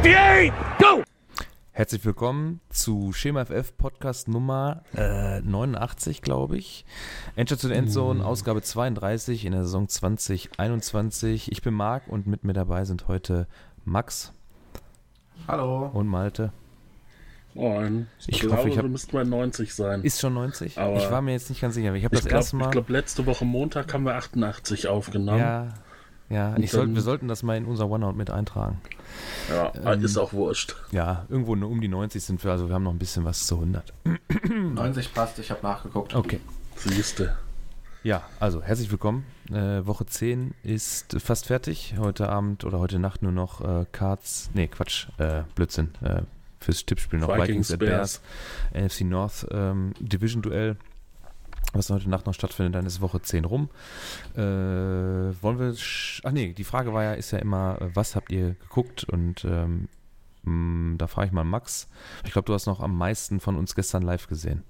58, go! Herzlich willkommen zu Schema FF Podcast Nummer äh, 89, glaube ich. Enter to the Endzone, Ausgabe 32 in der Saison 2021. Ich bin Marc und mit mir dabei sind heute Max Hallo. und Malte. Moin. Ich, Ich glaube, hoffe, ich hab- wir müssten bei 90 sein. Ist schon 90? Aber ich war mir jetzt nicht ganz sicher. Ich habe ich das erste glaube, Mal. glaub, letzte Woche Montag haben wir 88 aufgenommen. ja, ja. Ich soll, wir sollten das mal in unser OneNote mit eintragen. Ja, Ähm, ist auch wurscht. Ja, irgendwo nur um die 90 sind wir, also wir haben noch ein bisschen was zu 100. 90 passt, ich habe nachgeguckt. Okay. Siehste. Ja, also herzlich willkommen. Äh, Woche 10 ist fast fertig. Heute Abend oder heute Nacht nur noch äh, Cards, nee, Quatsch, äh, Blödsinn. Äh, fürs Tippspiel noch Vikings, Vikings, at Bears, NFC North ähm, Division Duell, was heute Nacht noch stattfindet. Dann ist Woche 10 rum. Äh, wollen wir, ach nee, die Frage war ja, ist ja immer, äh, was habt ihr geguckt? Und ähm, mh, da frage ich mal Max. Ich glaube, du hast noch am meisten von uns gestern live gesehen.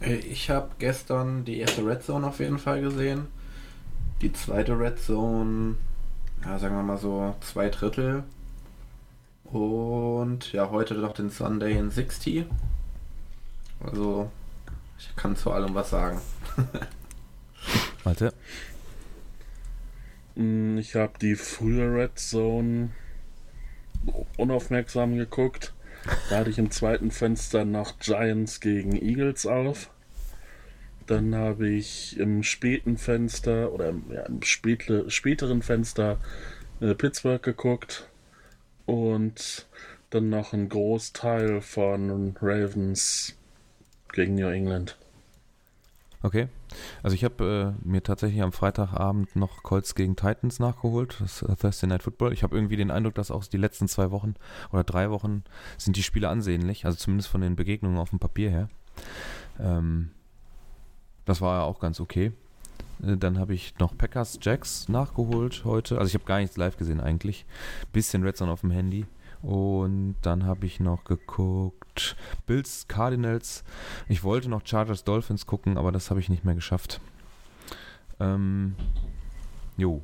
Äh, Ich habe gestern die erste Red Zone auf jeden Fall gesehen. Die zweite Red Zone, ja, sagen wir mal so zwei Drittel. Und ja, heute noch den Sunday in 60. Also, ich kann zu allem was sagen. Malte? Hm, Ich habe die frühe Red Zone unaufmerksam geguckt. Da hatte ich im zweiten Fenster noch Giants gegen Eagles auf. Dann habe ich im späten Fenster oder im, ja, im spätle, späteren Fenster äh, Pittsburgh geguckt. Und dann noch ein Großteil von Ravens gegen New England. Okay. Also ich habe äh, mir tatsächlich am Freitagabend noch Colts gegen Titans nachgeholt, das äh, Thursday Night Football. Ich habe irgendwie den Eindruck, dass auch die letzten zwei Wochen oder drei Wochen sind die Spiele ansehnlich, also zumindest von den Begegnungen auf dem Papier her. Ähm, das war ja auch ganz okay. Äh, Dann habe ich noch Packers Jacks nachgeholt heute. Also ich habe gar nichts live gesehen eigentlich. Bisschen Red Zone auf dem Handy. Und dann habe ich noch geguckt Bills Cardinals. Ich wollte noch Chargers Dolphins gucken, aber das habe ich nicht mehr geschafft. Ähm, jo.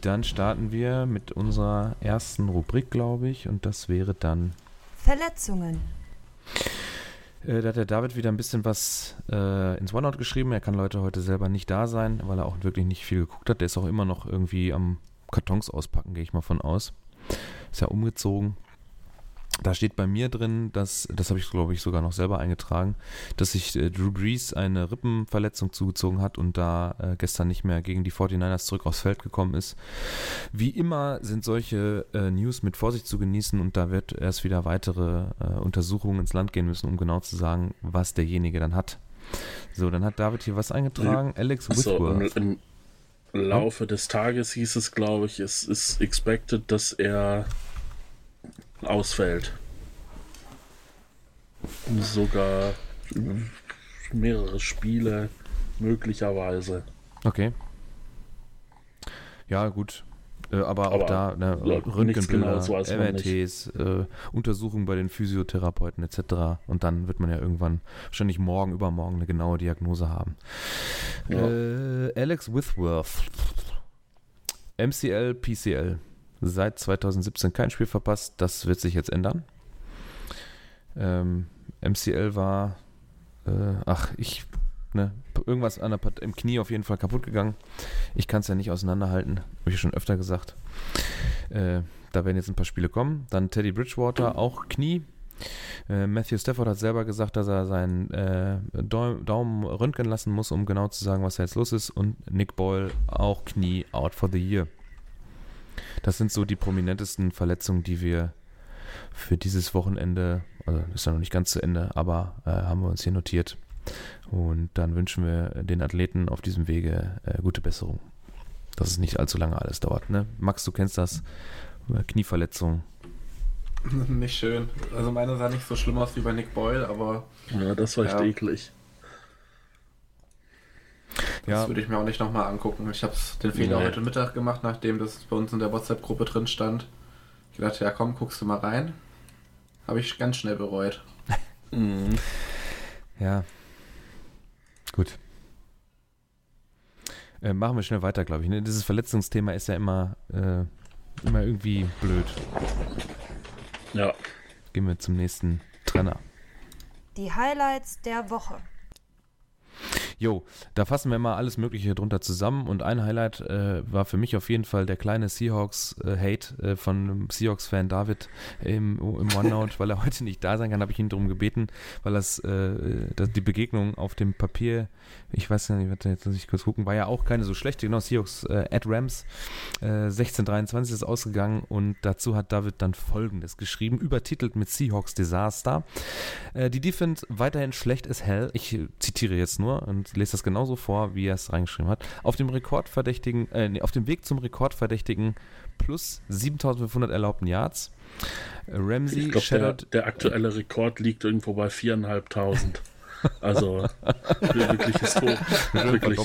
Dann starten wir mit unserer ersten Rubrik, glaube ich. Und das wäre dann Verletzungen. äh, da hat der David wieder ein bisschen was äh, ins OneNote geschrieben. Er kann Leute heute selber nicht da sein, weil er auch wirklich nicht viel geguckt hat. Der ist auch immer noch irgendwie am Kartons auspacken, gehe ich mal von aus. Ist ja umgezogen. Da steht bei mir drin, dass, das habe ich glaube ich sogar noch selber eingetragen, dass sich äh, Drew Brees eine Rippenverletzung zugezogen hat und da äh, gestern nicht mehr gegen die 49ers zurück aufs Feld gekommen ist. Wie immer sind solche äh, News mit Vorsicht zu genießen und da wird erst wieder weitere äh, Untersuchungen ins Land gehen müssen, um genau zu sagen, was derjenige dann hat. So, dann hat David hier was eingetragen. Alex Achso, im, Whitworth. im Laufe des Tages hieß es, glaube ich, es ist expected, dass er ausfällt. Sogar mehrere Spiele möglicherweise. Okay. Ja, gut. Äh, aber, auch Aber, da ne, nichts Röntgenbilder. MRTs, äh, Untersuchungen bei den Physiotherapeuten etc. Und dann wird man ja irgendwann wahrscheinlich morgen, übermorgen eine genaue Diagnose haben. Ja. Äh, Alex Whitworth. MCL, PCL. Seit 2017 kein Spiel verpasst. Das wird sich jetzt ändern. Ähm, MCL war, äh, ach, ich, ne, irgendwas an der im Knie auf jeden Fall kaputt gegangen. Ich kann es ja nicht auseinanderhalten, habe ich schon öfter gesagt. Äh, da werden jetzt ein paar Spiele kommen. Dann Teddy Bridgewater, auch Knie. Äh, Matthew Stafford hat selber gesagt, dass er seinen äh, Daum- Daumen röntgen lassen muss, um genau zu sagen, was da jetzt los ist. Und Nick Boyle, auch Knie, out for the year. Das sind so die prominentesten Verletzungen, die wir für dieses Wochenende, also ist ja noch nicht ganz zu Ende, aber äh, haben wir uns hier notiert. Und dann wünschen wir den Athleten auf diesem Wege äh, gute Besserung. Dass es nicht allzu lange alles dauert. Ne? Max, du kennst das. Äh, Knieverletzung. nicht schön. Also meine sah nicht so schlimm aus wie bei Nick Boyle, aber Ja, das war echt Ja. eklig. das Ja, würde ich mir auch nicht nochmal angucken. Ich habe den Fehler Nee. heute Mittag gemacht, nachdem das bei uns in der WhatsApp-Gruppe drin stand. Ich dachte, ja komm, guckst du mal rein. Habe ich ganz schnell bereut. Mhm. ja. Gut. Äh, machen wir schnell weiter, glaube ich. Ne? Dieses Verletzungsthema ist ja immer, äh, immer irgendwie blöd. Ja. Gehen wir zum nächsten Trenner. Die Highlights der Woche. Jo, da fassen wir mal alles Mögliche drunter zusammen. Und ein Highlight äh, war für mich auf jeden Fall der kleine Seahawks-Hate äh, von Seahawks-Fan David im, im OneNote, weil er heute nicht da sein kann, habe ich ihn darum gebeten, weil das, äh, das, die Begegnung auf dem Papier, ich weiß ja nicht, jetzt muss ich kurz gucken, war ja auch keine so schlechte, genau, Seahawks äh, at Rams, äh, 1623 ist ausgegangen und dazu hat David dann folgendes geschrieben, übertitelt mit Seahawks Desaster. Äh, die Defense weiterhin schlecht as hell, ich zitiere jetzt nur und lese das genauso vor, wie er es reingeschrieben hat. Auf dem Rekordverdächtigen, äh, nee, auf dem Weg zum Rekordverdächtigen plus 7500 erlaubten Yards. Ramsey ich glaube, der, der, aktuelle Rekord liegt irgendwo bei 4.500. Also wirklich, histor wirklich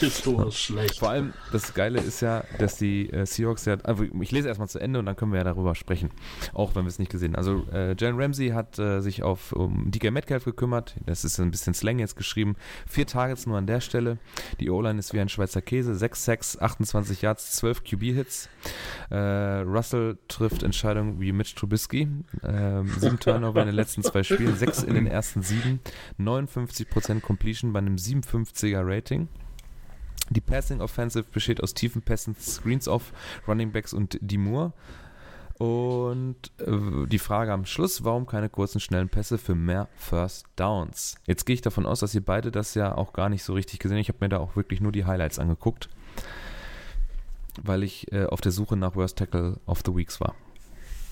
historisch schlecht. Vor allem das Geile ist ja, dass die äh, Seahawks ja, also ich lese erstmal zu Ende und dann können wir ja darüber sprechen, auch wenn wir es nicht gesehen haben. Also äh, Jalen Ramsey hat äh, sich auf um DK Metcalf gekümmert, das ist ein bisschen Slang jetzt geschrieben, vier Targets nur an der Stelle, die O-Line ist wie ein Schweizer Käse, 6 Sacks, 28 Yards, 12 QB-Hits, äh, Russell trifft Entscheidungen wie Mitch Trubisky, ähm, sieben Turnover in den letzten zwei Spielen, sechs in den ersten sieben, 59% Completion bei einem 57er Rating. Die Passing Offensive besteht aus tiefen Pässen, Screens off, Running Backs und Dimur. Und äh, die Frage am Schluss, warum keine kurzen, schnellen Pässe für mehr First Downs? Jetzt gehe ich davon aus, dass ihr beide das ja auch gar nicht so richtig gesehen habt. Ich habe mir da auch wirklich nur die Highlights angeguckt, weil ich äh, auf der Suche nach Worst Tackle of the Weeks war.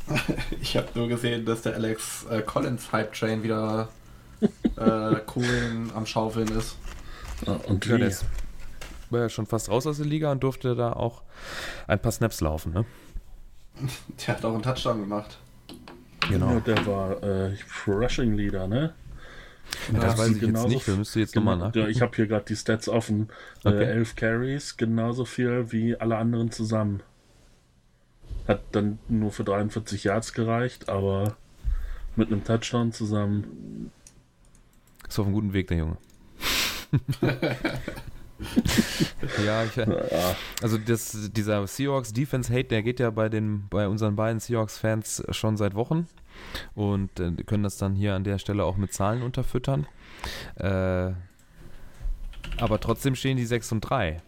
Ich habe nur gesehen, dass der Alex äh, Collins Hype Train wieder äh, Kohlen am Schaufeln ist. Ja, und ja, der ist, war ja schon fast raus aus der Liga und durfte da auch ein paar Snaps laufen, ne? Der hat auch einen Touchdown gemacht. Genau. Ja, der war äh, Rushing Leader, ne? Ja, das weiß ich jetzt nicht, wir müssen jetzt nochmal nach. Ja, ich habe hier gerade die Stats offen. Äh, okay. Äh, elf Carries, genauso viel wie alle anderen zusammen. Hat dann nur für 43 Yards gereicht, aber mit einem Touchdown zusammen ist auf einem guten Weg, der Junge. ja, ich, also das, dieser Seahawks Defense Hate, der geht ja bei den bei unseren beiden Seahawks Fans schon seit Wochen und äh, können das dann hier an der Stelle auch mit Zahlen unterfüttern. Äh, aber trotzdem stehen die 6 und 3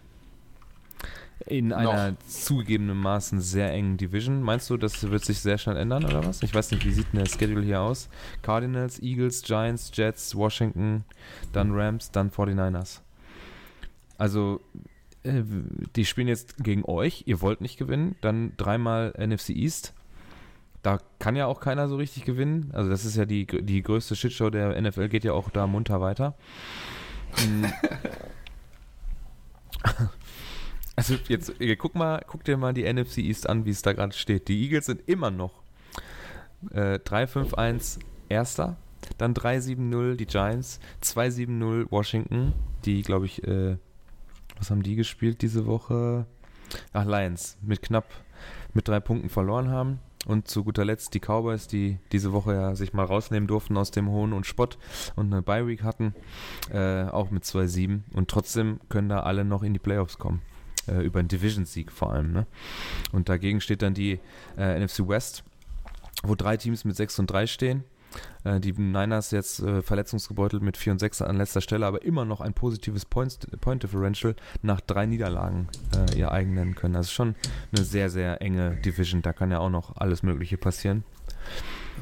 in einer Noch. zugegebenermaßen sehr engen Division. Meinst du, das wird sich sehr schnell ändern oder was? Ich weiß nicht, wie sieht denn der Schedule hier aus? Cardinals, Eagles, Giants, Jets, Washington, dann Rams, dann 49ers. Also, äh, die spielen jetzt gegen euch. Ihr wollt nicht gewinnen. Dann dreimal NFC East. Da kann ja auch keiner so richtig gewinnen. Also, das ist ja die, die größte Shitshow der NFL, geht ja auch da munter weiter. Also jetzt, guck mal, guck dir mal die NFC East an, wie es da gerade steht. Die Eagles sind immer noch äh, 3-5-1 Erster, dann 3-7-0 die Giants, 2-7-0 Washington, die, glaube ich, äh, was haben die gespielt diese Woche? Ach, Lions, mit knapp mit drei Punkten verloren haben. Und zu guter Letzt die Cowboys, die diese Woche ja sich mal rausnehmen durften aus dem Hohn und Spott und eine Bye-Week hatten, äh, auch mit 2-7. Und trotzdem können da alle noch in die Playoffs kommen äh, über einen Division-Sieg vor allem. Ne? Und dagegen steht dann die äh, NFC West, wo drei Teams mit 6 und 3 stehen. Äh, die Niners jetzt äh, verletzungsgebeutelt mit 4 und 6 an letzter Stelle, aber immer noch ein positives Point, Point Differential nach drei Niederlagen äh, ihr eigen nennen können. Das ist schon eine sehr, sehr enge Division. Da kann ja auch noch alles Mögliche passieren.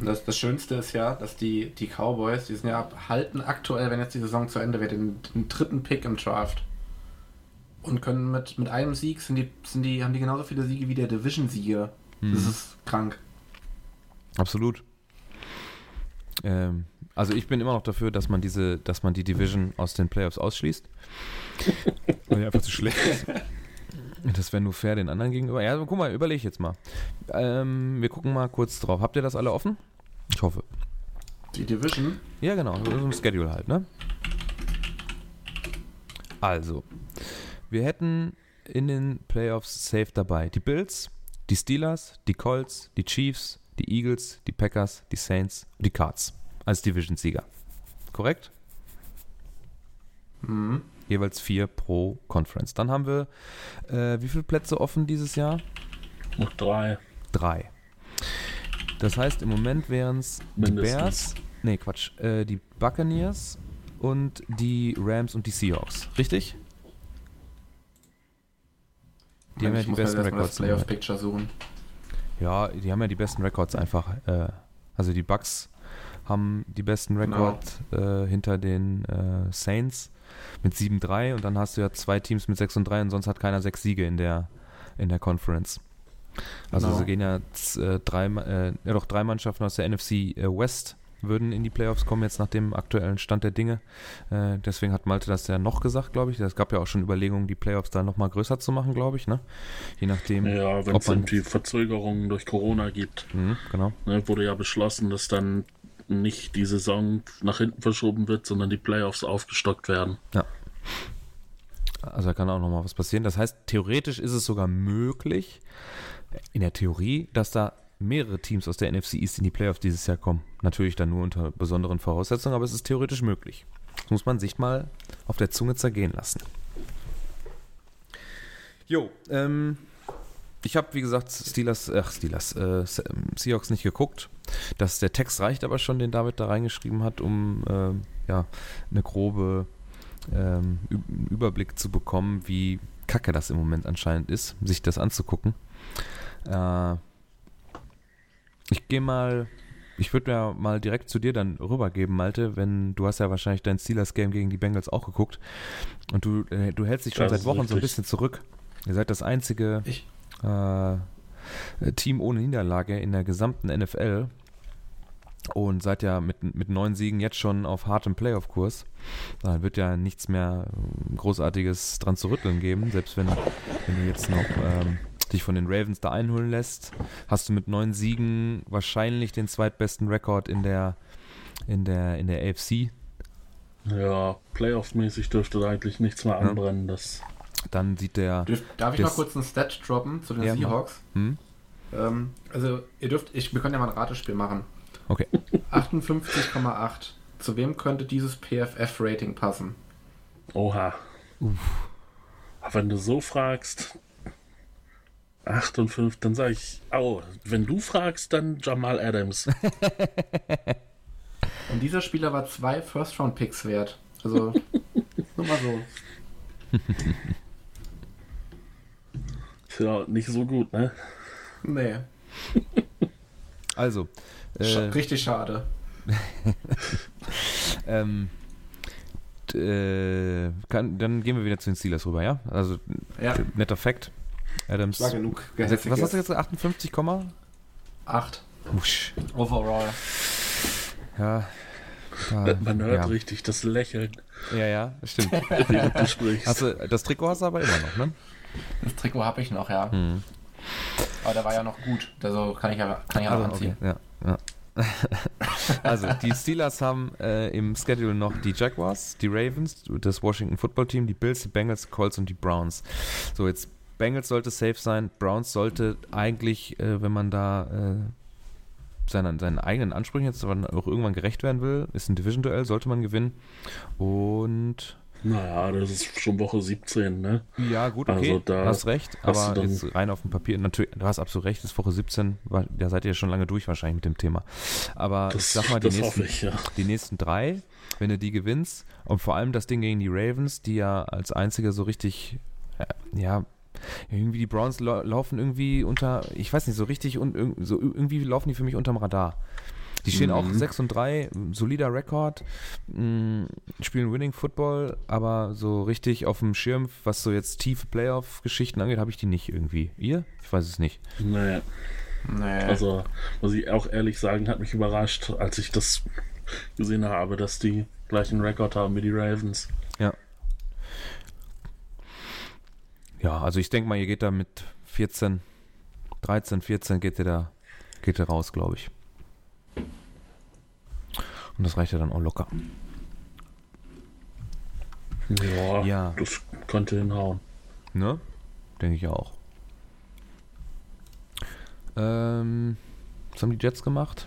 Das, das Schönste ist ja, dass die, die Cowboys, die sind ja halten aktuell, wenn jetzt die Saison zu Ende wird, den, den dritten Pick im Draft und können mit, mit einem Sieg sind die, sind die, haben die genauso viele Siege wie der Division-Sieger. Mhm. Das ist krank. Absolut. Ähm, also ich bin immer noch dafür, dass man diese, dass man die Division aus den Playoffs ausschließt. Weil die einfach zu schlecht ist. Das wäre nur fair den anderen gegenüber. Ja, guck mal, überlege jetzt mal. Ähm, wir gucken mal kurz drauf. Habt ihr das alle offen? Ich hoffe. Die Division? Ja, genau. So ein Schedule halt, ne? Also, wir hätten in den Playoffs safe dabei die Bills, die Steelers, die Colts, die Chiefs, die Eagles, die Packers, die Saints und die Cards als Division-Sieger. Korrekt? Mhm. Jeweils vier pro Conference. Dann haben wir, äh, wie viele Plätze offen dieses Jahr? Noch drei. Drei. Das heißt, im Moment wären es die. Bears, nee, Quatsch, äh, die Buccaneers und die Rams und die Seahawks. Richtig? Die haben ja die mir besten Records. Playoff-Picture suchen. Ja, die haben ja die besten Records einfach. Äh, also die Bucks haben die besten Genau. Rekord äh, hinter den äh, Saints mit 7-3 und dann hast du ja zwei Teams mit 6 und 3 und sonst hat keiner sechs Siege in der, in der Conference. Also Genau. sie gehen ja, äh, drei, äh, doch drei Mannschaften aus der NFC West würden in die Playoffs kommen, jetzt nach dem aktuellen Stand der Dinge. Äh, deswegen hat Malte das ja noch gesagt, glaube ich. Es gab ja auch schon Überlegungen, die Playoffs da nochmal größer zu machen, glaube ich. Ne? Je nachdem. Ja, wenn Ob es irgendwie Verzögerungen durch Corona gibt, Mhm, genau. ne, wurde ja beschlossen, dass dann nicht die Saison nach hinten verschoben wird, sondern die Playoffs aufgestockt werden. Also da kann auch noch mal was passieren. Das heißt, theoretisch ist es sogar möglich, in der Theorie, dass da mehrere Teams aus der NFC East in die Playoffs dieses Jahr kommen. Natürlich dann nur unter besonderen Voraussetzungen, aber es ist theoretisch möglich. Das muss man sich mal auf der Zunge zergehen lassen. Jo, ähm, ich habe, wie gesagt, Steelers, ach, Steelers, äh, ähm, Seahawks nicht geguckt. Das, der Text reicht aber schon, den David da reingeschrieben hat, um ähm, ja, eine grobe ähm, Überblick zu bekommen, wie kacke das im Moment anscheinend ist, sich das anzugucken. Äh, ich gehe mal, ich würde mir mal direkt zu dir dann rübergeben, Malte, wenn du hast ja wahrscheinlich dein Steelers-Game gegen die Bengals auch geguckt und du, äh, du hältst dich schon Das seit Wochen so ein richtig. bisschen zurück. Ihr seid das einzige äh, Team ohne Niederlage in der gesamten NFL und seid ja mit, mit neun Siegen jetzt schon auf hartem Playoff-Kurs. Da wird ja nichts mehr äh, Großartiges dran zu rütteln geben, selbst wenn, wenn du jetzt noch ähm, dich von den Ravens da einholen lässt, hast du mit neun Siegen wahrscheinlich den zweitbesten Rekord in der in der in der AFC. Ja, Playoff-mäßig dürfte da eigentlich nichts mehr Ja. anbrennen. Das Dann sieht der dürf, darf ich mal kurz einen Stat droppen zu den Ja. Seahawks? hm? Ähm, also, ihr dürft, ich, wir können ja mal ein Ratespiel machen. Okay. 58,8. Zu wem könnte dieses PFF-Rating passen? Oha. Aber wenn du so fragst, 8 und 5, dann sage ich, oh, wenn du fragst, dann Jamal Adams. Und dieser Spieler war zwei First-Round-Picks wert. Also, nur mal so. ja, nicht so gut, ne? Nee, Also äh, richtig schade. ähm, äh, kann, dann gehen wir wieder zu den Steelers rüber, ja? Also Ja, netter Fact. Adams. war genug. Sechs- Was hast du jetzt gesagt? 58, Komma? 8 Wusch. overall. Ja. Da, Man hört ja. richtig das Lächeln, ja, ja, stimmt. während du sprichst. Hast du, das Trikot hast du aber immer noch, ne? Das Trikot habe ich noch, ja. Hm. Aber der war ja noch gut. Also kann ich ja, kann ich ja noch Also, anziehen. okay, ja, ja. also, die Steelers haben äh, im Schedule noch die Jaguars, die Ravens, das Washington Football Team, die Bills, die Bengals, die Colts und die Browns. So, jetzt Bengals sollte safe sein, Browns sollte eigentlich, äh, wenn man da äh, seinen, seinen eigenen Ansprüchen jetzt auch irgendwann gerecht werden will, ist ein Division-Duell, sollte man gewinnen. Und Naja, das ist schon Woche 17, ne? ja, gut, Also okay, da hast recht, hast aber jetzt rein auf dem Papier, natürlich, du hast absolut recht, ist Woche 17, war, da seid ihr ja schon lange durch wahrscheinlich mit dem Thema. Aber ich Das, sag mal, die nächsten, ich, ja. die nächsten drei, wenn du die gewinnst und vor allem das Ding gegen die Ravens, die ja als einzige so richtig, äh, ja, irgendwie die Browns lau- laufen irgendwie unter, ich weiß nicht, so richtig und so irgendwie laufen die für mich unterm Radar. Die stehen auch Mhm. 6 und 3, solider Rekord, mh, spielen Winning Football, aber so richtig auf dem Schirm, was so jetzt tiefe Playoff-Geschichten angeht, habe ich die nicht irgendwie. Ihr? Ich weiß es nicht. Nee, Nee. also muss ich auch ehrlich sagen, hat mich überrascht, als ich das gesehen habe, dass die gleichen Rekord haben wie die Ravens. Ja. Ja, also ich denke mal, ihr geht da mit 14, 13, 14 geht ihr da, geht ihr raus, glaube ich. Und das reicht ja dann auch locker. Ja, Ja. das könnte hinhauen. Ne? Denke ich auch. Ähm, was haben die Jets gemacht?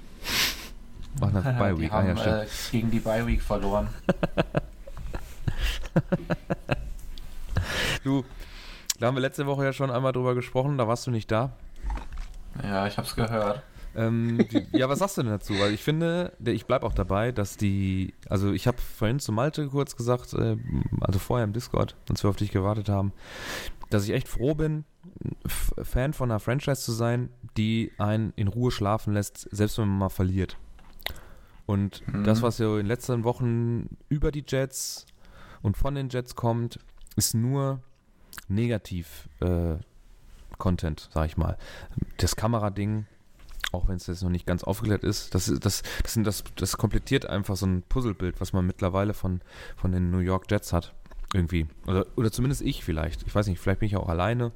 Ach, nach Bye die Week. Ah, haben ja, stimmt. äh, gegen die Bye Week verloren. Du, da haben wir letzte Woche ja schon einmal drüber gesprochen, da warst du nicht da. Ja, ich hab's gehört. Ähm, die, ja, was sagst du denn dazu? Weil ich finde, ich bleibe auch dabei, dass die, also ich habe vorhin zu Malte kurz gesagt, äh, also vorher im Discord, als wir auf dich gewartet haben, dass ich echt froh bin, Fan von einer Franchise zu sein, die einen in Ruhe schlafen lässt, selbst wenn man mal verliert. Und mhm. das, was ja in den letzten Wochen über die Jets und von den Jets kommt, ist nur negativ äh, Content, sag ich mal. Das Kamerading, auch wenn es jetzt noch nicht ganz aufgeklärt ist, das, das, das, sind das, das komplettiert einfach so ein Puzzlebild, was man mittlerweile von, von den New York Jets hat. Irgendwie. Oder, oder zumindest ich vielleicht. Ich weiß nicht, vielleicht bin ich auch alleine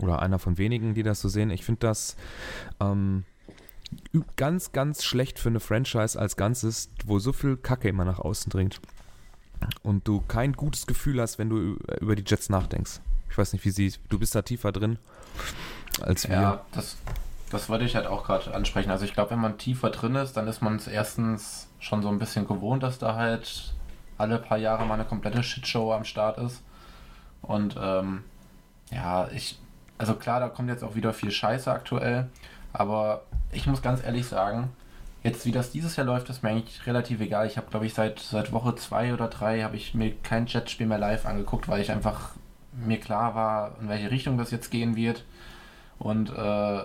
oder einer von wenigen, die das so sehen. Ich finde das ähm, ganz, ganz schlecht für eine Franchise als Ganzes, wo so viel Kacke immer nach außen dringt. Und du kein gutes Gefühl hast, wenn du über die Jets nachdenkst. Ich weiß nicht, wie sie. Du bist da tiefer drin als wir. Ja, das, das wollte ich halt auch gerade ansprechen. Also ich glaube, wenn man tiefer drin ist, dann ist man es erstens schon so ein bisschen gewohnt, dass da halt alle paar Jahre mal eine komplette Shitshow am Start ist. Und ähm, ja, ich, also klar, da kommt jetzt auch wieder viel Scheiße aktuell, aber ich muss ganz ehrlich sagen, jetzt wie das dieses Jahr läuft, ist mir eigentlich relativ egal. Ich habe, glaube ich, seit, seit Woche zwei oder drei habe ich mir kein Jetspiel mehr live angeguckt, weil ich einfach mir klar war, in welche Richtung das jetzt gehen wird. Und äh,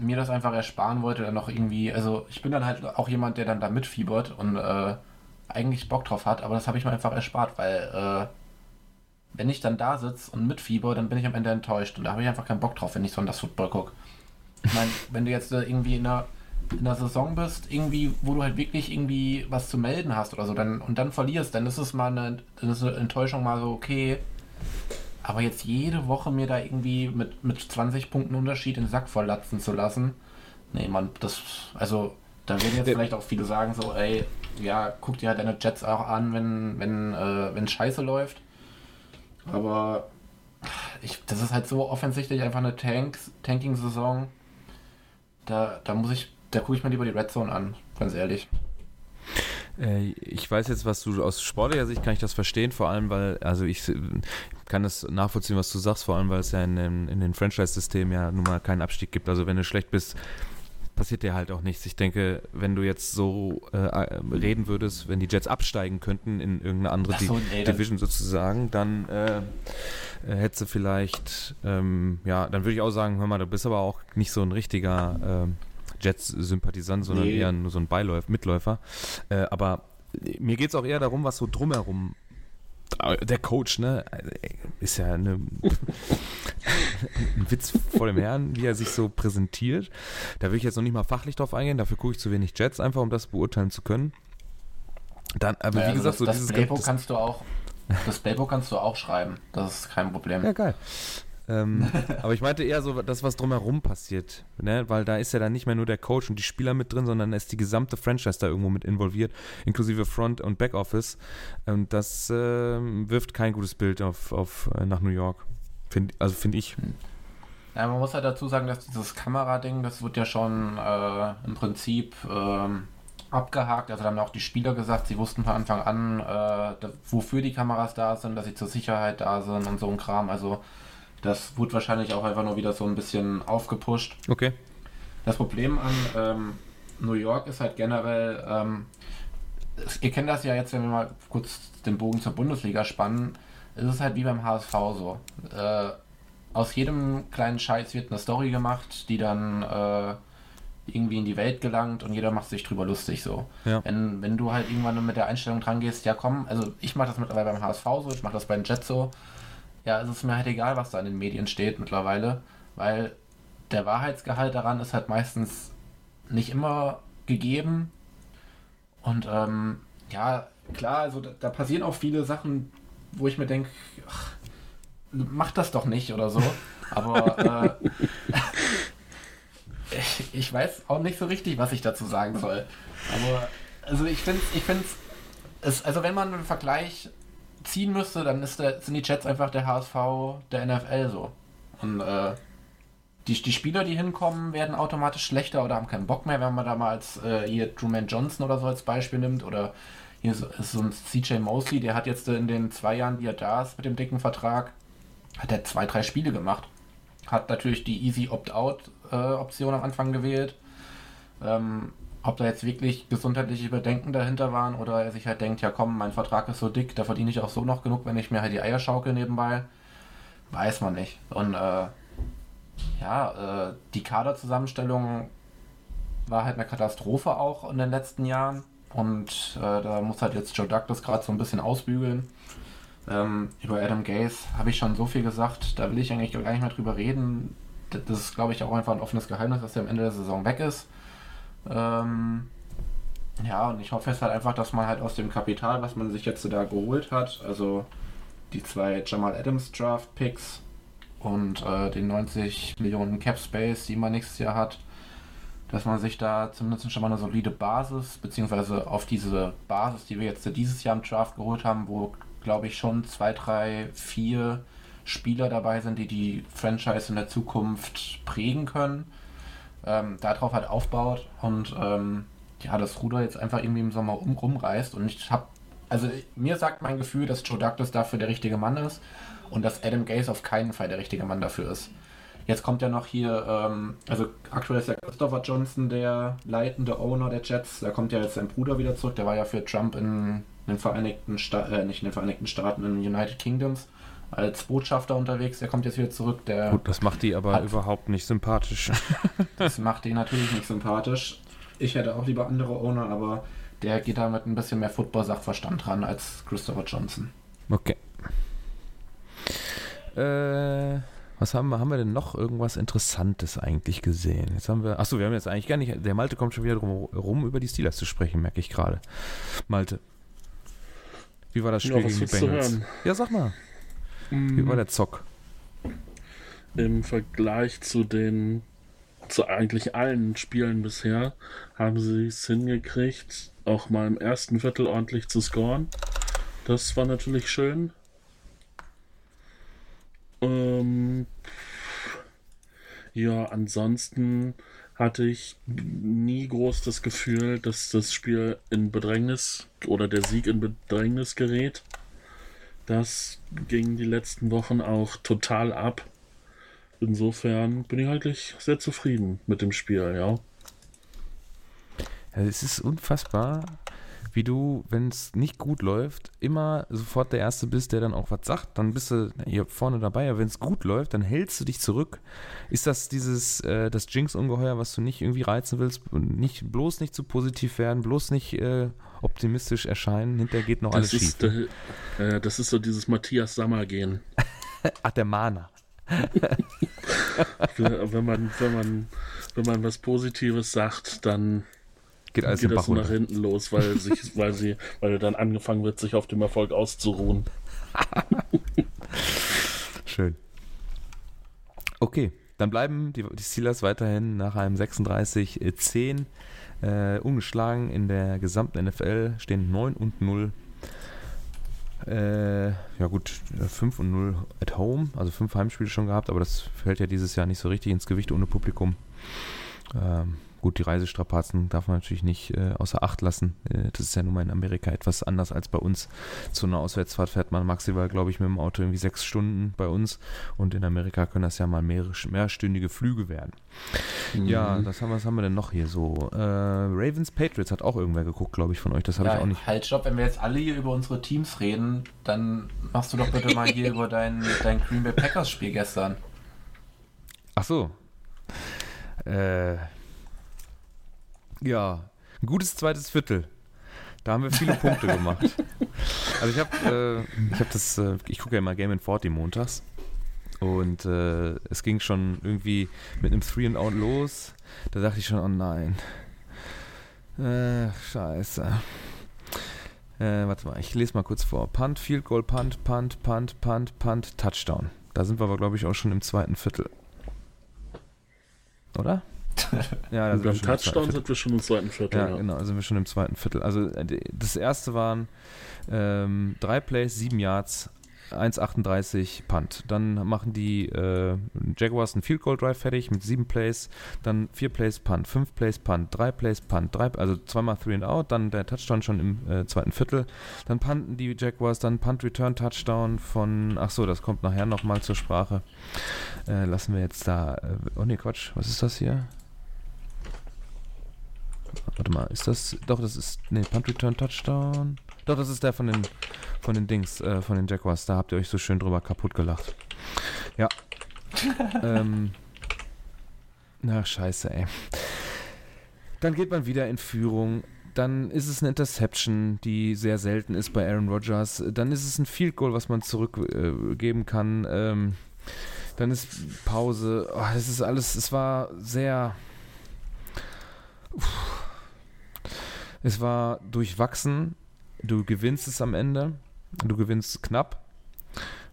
mir das einfach ersparen wollte, dann noch irgendwie, also ich bin dann halt auch jemand, der dann da mitfiebert und äh, eigentlich Bock drauf hat, aber das habe ich mir einfach erspart, weil äh, wenn ich dann da sitze und mitfieber, dann bin ich am Ende enttäuscht und da habe ich einfach keinen Bock drauf, wenn ich so in das Football gucke. Ich meine, wenn du jetzt irgendwie in einer, in einer Saison bist, irgendwie, wo du halt wirklich irgendwie was zu melden hast oder so, dann und dann verlierst, dann ist es mal eine, dann ist eine Enttäuschung mal so, okay. Aber jetzt jede Woche mir da irgendwie mit, mit 20 Punkten Unterschied den Sack verlatzen zu lassen, nee, man, das, also, da werden jetzt vielleicht auch viele sagen so, ey, ja, guck dir halt deine Jets auch an, wenn, wenn, äh, wenn Scheiße läuft. Aber ich, das ist halt so offensichtlich einfach eine Tanks, Tanking-Saison. Da, da muss ich, da gucke ich mir lieber die Red Zone an, ganz ehrlich. Äh, ich weiß jetzt, was du aus sportlicher Sicht kann ich das verstehen, vor allem, weil, also ich kann das nachvollziehen, was du sagst, vor allem, weil es ja in, in, den Franchise-Systemen ja nun mal keinen Abstieg gibt. Also wenn du schlecht bist, passiert dir halt auch nichts. Ich denke, wenn du jetzt so äh, reden würdest, wenn die Jets absteigen könnten in irgendeine andere so, nee, Division sozusagen, dann äh, äh, hätte sie vielleicht, ähm, ja, dann würde ich auch sagen, hör mal, du bist aber auch nicht so ein richtiger äh, Jets-Sympathisant, sondern nee. eher nur so ein Beiläufer, Mitläufer. Äh, aber mir geht es auch eher darum, was so drumherum der Coach, ne, ist ja eine, ein Witz vor dem Herrn, wie er sich so präsentiert. Da will ich jetzt noch nicht mal fachlich drauf eingehen, dafür gucke ich zu wenig Jets, einfach um das beurteilen zu können. Dann, aber naja, wie gesagt, also das, so dieses Playbook kannst du auch, das Playbook kannst du auch schreiben. Das ist kein Problem. Ja, geil. Ähm, aber ich meinte eher so das, was drumherum passiert, ne? weil da ist ja dann nicht mehr nur der Coach und die Spieler mit drin, sondern ist die gesamte Franchise da irgendwo mit involviert, inklusive Front- und Backoffice. Und das äh, wirft kein gutes Bild auf, auf äh, nach New York, find, also finde ich. Ja, man muss halt dazu sagen, dass dieses Kamerading, das wird ja schon äh, im Prinzip ähm, abgehakt. Also da haben auch die Spieler gesagt, sie wussten von Anfang an, äh, wofür die Kameras da sind, dass sie zur Sicherheit da sind und so ein Kram. Also das wurde wahrscheinlich auch einfach nur wieder so ein bisschen aufgepusht. Okay. Das Problem an ähm, New York ist halt generell, ähm, ihr kennt das ja jetzt, wenn wir mal kurz den Bogen zur Bundesliga spannen, es ist halt wie beim HSV so. Äh, aus jedem kleinen Scheiß wird eine Story gemacht, die dann äh, irgendwie in die Welt gelangt und jeder macht sich drüber lustig so. Ja. Wenn, wenn du halt irgendwann mit der Einstellung dran gehst, ja komm, also ich mache das mittlerweile beim HSV so, ich mache das bei den Jets so, ja, es ist mir halt egal, was da in den Medien steht mittlerweile, weil der Wahrheitsgehalt daran ist halt meistens nicht immer gegeben. Und ähm, ja, klar, also da, da, passieren auch viele Sachen, wo ich mir denke, mach das doch nicht oder so. Aber äh, ich, ich, weiß auch nicht so richtig, was ich dazu sagen soll. Aber also ich finde ich finde es, also wenn man einen Vergleich ziehen müsste, dann ist der, sind die Jets einfach der HSV der NFL so. Und äh, die, die Spieler, die hinkommen, werden automatisch schlechter oder haben keinen Bock mehr, wenn man da mal als äh, hier Truman Johnson oder so als Beispiel nimmt. Oder hier ist, ist so ein CJ Mosley, der hat jetzt in den zwei Jahren, die er da ist, mit dem dicken Vertrag, hat er zwei, drei Spiele gemacht. Hat natürlich die Easy Opt-out Option am Anfang gewählt. Ähm, ob da jetzt wirklich gesundheitliche Überdenken dahinter waren oder er sich halt denkt, ja komm, mein Vertrag ist so dick, da verdiene ich auch so noch genug, wenn ich mir halt die Eier schaukel nebenbei, weiß man nicht. Und äh, ja, äh, die Kaderzusammenstellung war halt eine Katastrophe auch in den letzten Jahren und äh, da muss halt jetzt Joe Douglas gerade so ein bisschen ausbügeln. Ähm, über Adam Gaze habe ich schon so viel gesagt, da will ich eigentlich gar nicht mehr drüber reden. Das ist, glaube ich, auch einfach ein offenes Geheimnis, dass er am Ende der Saison weg ist. Ähm, ja, und ich hoffe jetzt halt einfach, dass man halt aus dem Kapital, was man sich jetzt da geholt hat, also die zwei Jamal Adams Draft Picks und äh, den 90 Millionen Cap Space, die man nächstes Jahr hat, dass man sich da zumindest schon mal eine solide Basis, beziehungsweise auf diese Basis, die wir jetzt dieses Jahr im Draft geholt haben, wo glaube ich schon zwei, drei, vier Spieler dabei sind, die die Franchise in der Zukunft prägen können, ähm, darauf halt aufbaut und ähm, ja, das Ruder jetzt einfach irgendwie im Sommer um, rumreißt und ich habe, also mir sagt mein Gefühl, dass Joe Douglas dafür der richtige Mann ist und dass Adam Gaze auf keinen Fall der richtige Mann dafür ist. Jetzt kommt ja noch hier, ähm, also aktuell ist ja Christopher Johnson der leitende Owner der Jets. Da kommt ja jetzt sein Bruder wieder zurück. Der war ja für Trump in den Vereinigten Staaten, äh, nicht in den Vereinigten Staaten, in den United Kingdoms als Botschafter unterwegs. Der kommt jetzt wieder zurück. Der Gut, das macht die aber hat, überhaupt nicht sympathisch. das macht die natürlich nicht sympathisch. Ich hätte auch lieber andere Owner, aber der geht da mit ein bisschen mehr Football-Sachverstand ran als Christopher Johnson. Okay. Äh, was haben wir, haben wir denn noch irgendwas Interessantes eigentlich gesehen? Jetzt haben wir, achso, wir haben jetzt eigentlich gar nicht, der Malte kommt schon wieder drum rum, über die Steelers zu sprechen, merke ich gerade. Malte, wie war das Spiel ja, gegen die Bengals? Ja, sag mal. Wie war der Zock? Im Vergleich zu den, zu eigentlich allen Spielen bisher, haben sie es hingekriegt, auch mal im ersten Viertel ordentlich zu scoren. Das war natürlich schön. Ähm, ja, ansonsten hatte ich nie groß das Gefühl, dass das Spiel in Bedrängnis oder der Sieg in Bedrängnis gerät. Das ging die letzten Wochen auch total ab. Insofern bin ich eigentlich sehr zufrieden mit dem Spiel, ja. ja es ist unfassbar, wie du, wenn es nicht gut läuft, immer sofort der Erste bist, der dann auch was sagt. Dann bist du hier vorne dabei. Aber wenn es gut läuft, dann hältst du dich zurück. Ist das dieses, äh, das Jinx-Ungeheuer, was du nicht irgendwie reizen willst? Nicht, bloß nicht zu positiv werden, bloß nicht äh, optimistisch erscheinen. Hinterher geht noch das alles schief. Der, äh, das ist so dieses Matthias Sammer-Gehen. Ach, der Mahner. wenn, man, wenn, man, wenn man was Positives sagt, dann geht alles geht das nach hinten los, weil sich, weil sie, weil dann angefangen wird, sich auf dem Erfolg auszuruhen. Schön. Okay, dann bleiben die, die Steelers weiterhin nach einem 36-10 äh, ungeschlagen in der gesamten NFL, stehen 9 und 0. Äh, ja gut, 5 und 0 at home, also 5 Heimspiele schon gehabt, aber das fällt ja dieses Jahr nicht so richtig ins Gewicht ohne Publikum. Ähm, Gut, die Reisestrapazen darf man natürlich nicht äh, außer Acht lassen. Äh, das ist ja nun mal in Amerika etwas anders als bei uns. Zu einer Auswärtsfahrt fährt man maximal, glaube ich, mit dem Auto irgendwie sechs Stunden bei uns. Und in Amerika können das ja mal mehr, mehrstündige Flüge werden. Mhm. Ja, das haben, was haben wir denn noch hier so? Äh, Ravens Patriots hat auch irgendwer geguckt, glaube ich, von euch. Das habe ja, ich auch nicht. Halt, stopp, wenn wir jetzt alle hier über unsere Teams reden, dann machst du doch bitte mal hier über dein, dein Green Bay Packers Spiel gestern. Ach so. Äh, ja, ein gutes zweites Viertel. Da haben wir viele Punkte gemacht. Also ich habe, äh, ich habe das, äh, ich gucke ja immer Game in 40 montags und äh, es ging schon irgendwie mit einem Three and Out los. Da dachte ich schon, oh nein, äh, scheiße. Äh, warte mal, ich lese mal kurz vor. Punt, Field Goal, Punt, Punt, Punt, Punt, Punt, Touchdown. Da sind wir aber, glaube ich, auch schon im zweiten Viertel. Oder? ja, beim Touchdown sind wir schon im zweiten Viertel. Ja, ja, genau, sind wir schon im zweiten Viertel. Also äh, das erste waren ähm, drei Plays, sieben Yards, 1,38 Punt. Dann machen die äh, Jaguars einen Field Goal Drive fertig mit sieben Plays, dann vier Plays Punt, fünf Plays Punt, drei Plays Punt, drei, also zweimal Three and Out, dann der Touchdown schon im äh, zweiten Viertel. Dann punten die Jaguars, dann Punt Return Touchdown von, ach so, das kommt nachher nochmal zur Sprache. Äh, lassen wir jetzt da, äh, oh ne Quatsch, was ist das hier? Warte mal, ist das, doch, das ist, ne, Punt Return Touchdown. Doch, das ist der von den, von den Dings, äh, von den Jaguars. Da habt ihr euch so schön drüber kaputt gelacht. Ja. ähm. Na, scheiße, ey. Dann geht man wieder in Führung. Dann ist es eine Interception, die sehr selten ist bei Aaron Rodgers. Dann ist es ein Field Goal, was man zurückgeben äh, kann. Ähm, dann ist Pause. Oh, das ist alles, es war sehr. Es war durchwachsen. Du gewinnst es am Ende. Du gewinnst knapp.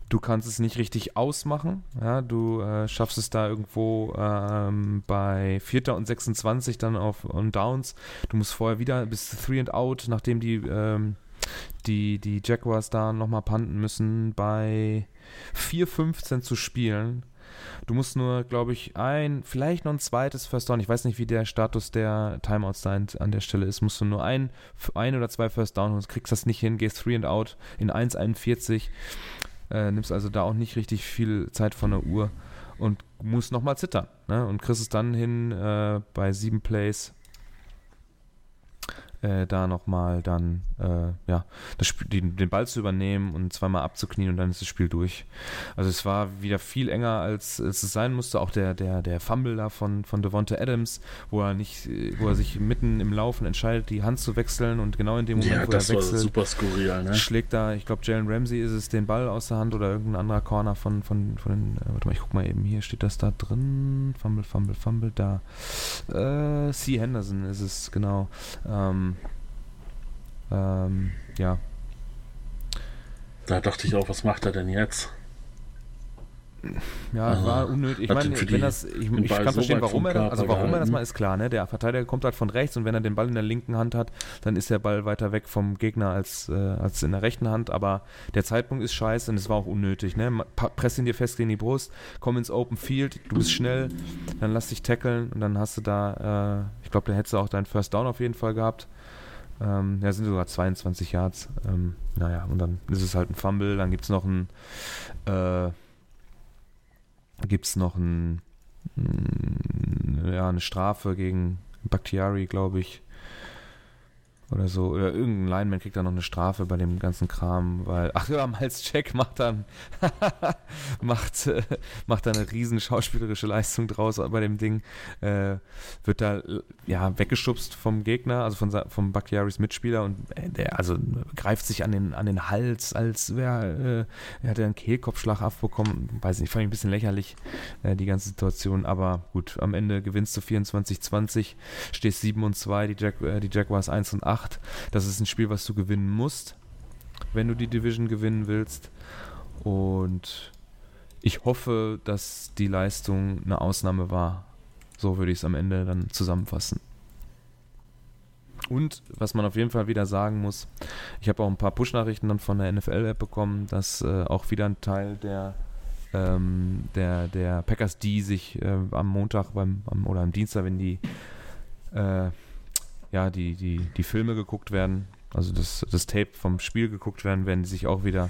Du kannst es nicht richtig ausmachen. Ja, du äh, schaffst es da irgendwo ähm, bei 4. und 26 dann auf on Downs. Du musst vorher wieder bis 3 and out, nachdem die, ähm, die, die Jaguars da nochmal panten müssen, bei 4,15 zu spielen Du musst nur, glaube ich, ein, vielleicht noch ein zweites First Down. Ich weiß nicht, wie der Status der Timeouts da an der Stelle ist. Musst du nur ein, ein oder zwei First Down und kriegst das nicht hin, gehst 3 and out in 1,41. Äh, nimmst also da auch nicht richtig viel Zeit von der Uhr und musst nochmal zittern. Ne? Und kriegst es dann hin äh, bei sieben Plays äh, da nochmal dann äh, ja, das Spiel, den, den Ball zu übernehmen und zweimal abzuknien und dann ist das Spiel durch. Also es war wieder viel enger, als, als es sein musste. Auch der, der, der Fumble da von, von Devonta Adams, wo er nicht, wo er sich mitten im Laufen entscheidet, die Hand zu wechseln und genau in dem Moment, ja, wo er wechselt, super skurril, ne? schlägt da, ich glaube Jalen Ramsey ist es, den Ball aus der Hand oder irgendein anderer Corner von, von, von den, äh, warte mal, ich guck mal eben, hier steht das da drin, Fumble, Fumble, Fumble, da. Äh, C. Henderson ist es, genau. Ähm, ähm, ja. Da dachte ich auch, was macht er denn jetzt? Ja, also, war unnötig. Ich meine, wenn das, ich, ich kann verstehen, warum er das, also warum er das mal ist klar, ne? Der Verteidiger kommt halt von rechts und wenn er den Ball in der linken Hand hat, dann ist der Ball weiter weg vom Gegner als, äh, als in der rechten Hand. Aber der Zeitpunkt ist scheiße und es war auch unnötig, ne? Press ihn dir fest in die Brust, komm ins Open Field, du bist schnell, dann lass dich tackeln und dann hast du da, äh, ich glaube, da hättest du auch deinen First Down auf jeden Fall gehabt. Ähm, ja, sind sogar 22 Yards. Ähm, naja, und dann ist es halt ein Fumble, dann gibt es noch ein äh, gibt's noch ein, mm, ja, eine Strafe gegen Bakhtiari, glaube ich oder so. Oder irgendein Lineman kriegt dann noch eine Strafe bei dem ganzen Kram, weil, ach ja, Miles Check macht dann, macht, äh, macht da eine riesen schauspielerische Leistung draus bei dem Ding. Äh, wird da, ja, weggeschubst vom Gegner, also von, vom Bakhtiaris Mitspieler und äh, der, also greift sich an den, an den Hals, als wäre, äh, er hat einen Kehlkopfschlag abbekommen. Weiß nicht, fand ich ein bisschen lächerlich, äh, die ganze Situation, aber gut, am Ende gewinnst du 24-20, stehst 7 und 2, die, Jack, äh, die Jaguars 1 und 8 8. Das ist ein Spiel, was du gewinnen musst, wenn du die Division gewinnen willst. Und ich hoffe, dass die Leistung eine Ausnahme war. So würde ich es am Ende dann zusammenfassen. Und was man auf jeden Fall wieder sagen muss, ich habe auch ein paar Push-Nachrichten dann von der NFL-App bekommen, dass äh, auch wieder ein Teil der, ähm, der, der Packers, die sich äh, am Montag beim, am, oder am Dienstag, wenn die äh, ja, die, die, die Filme geguckt werden, also das, das Tape vom Spiel geguckt werden, werden die sich auch wieder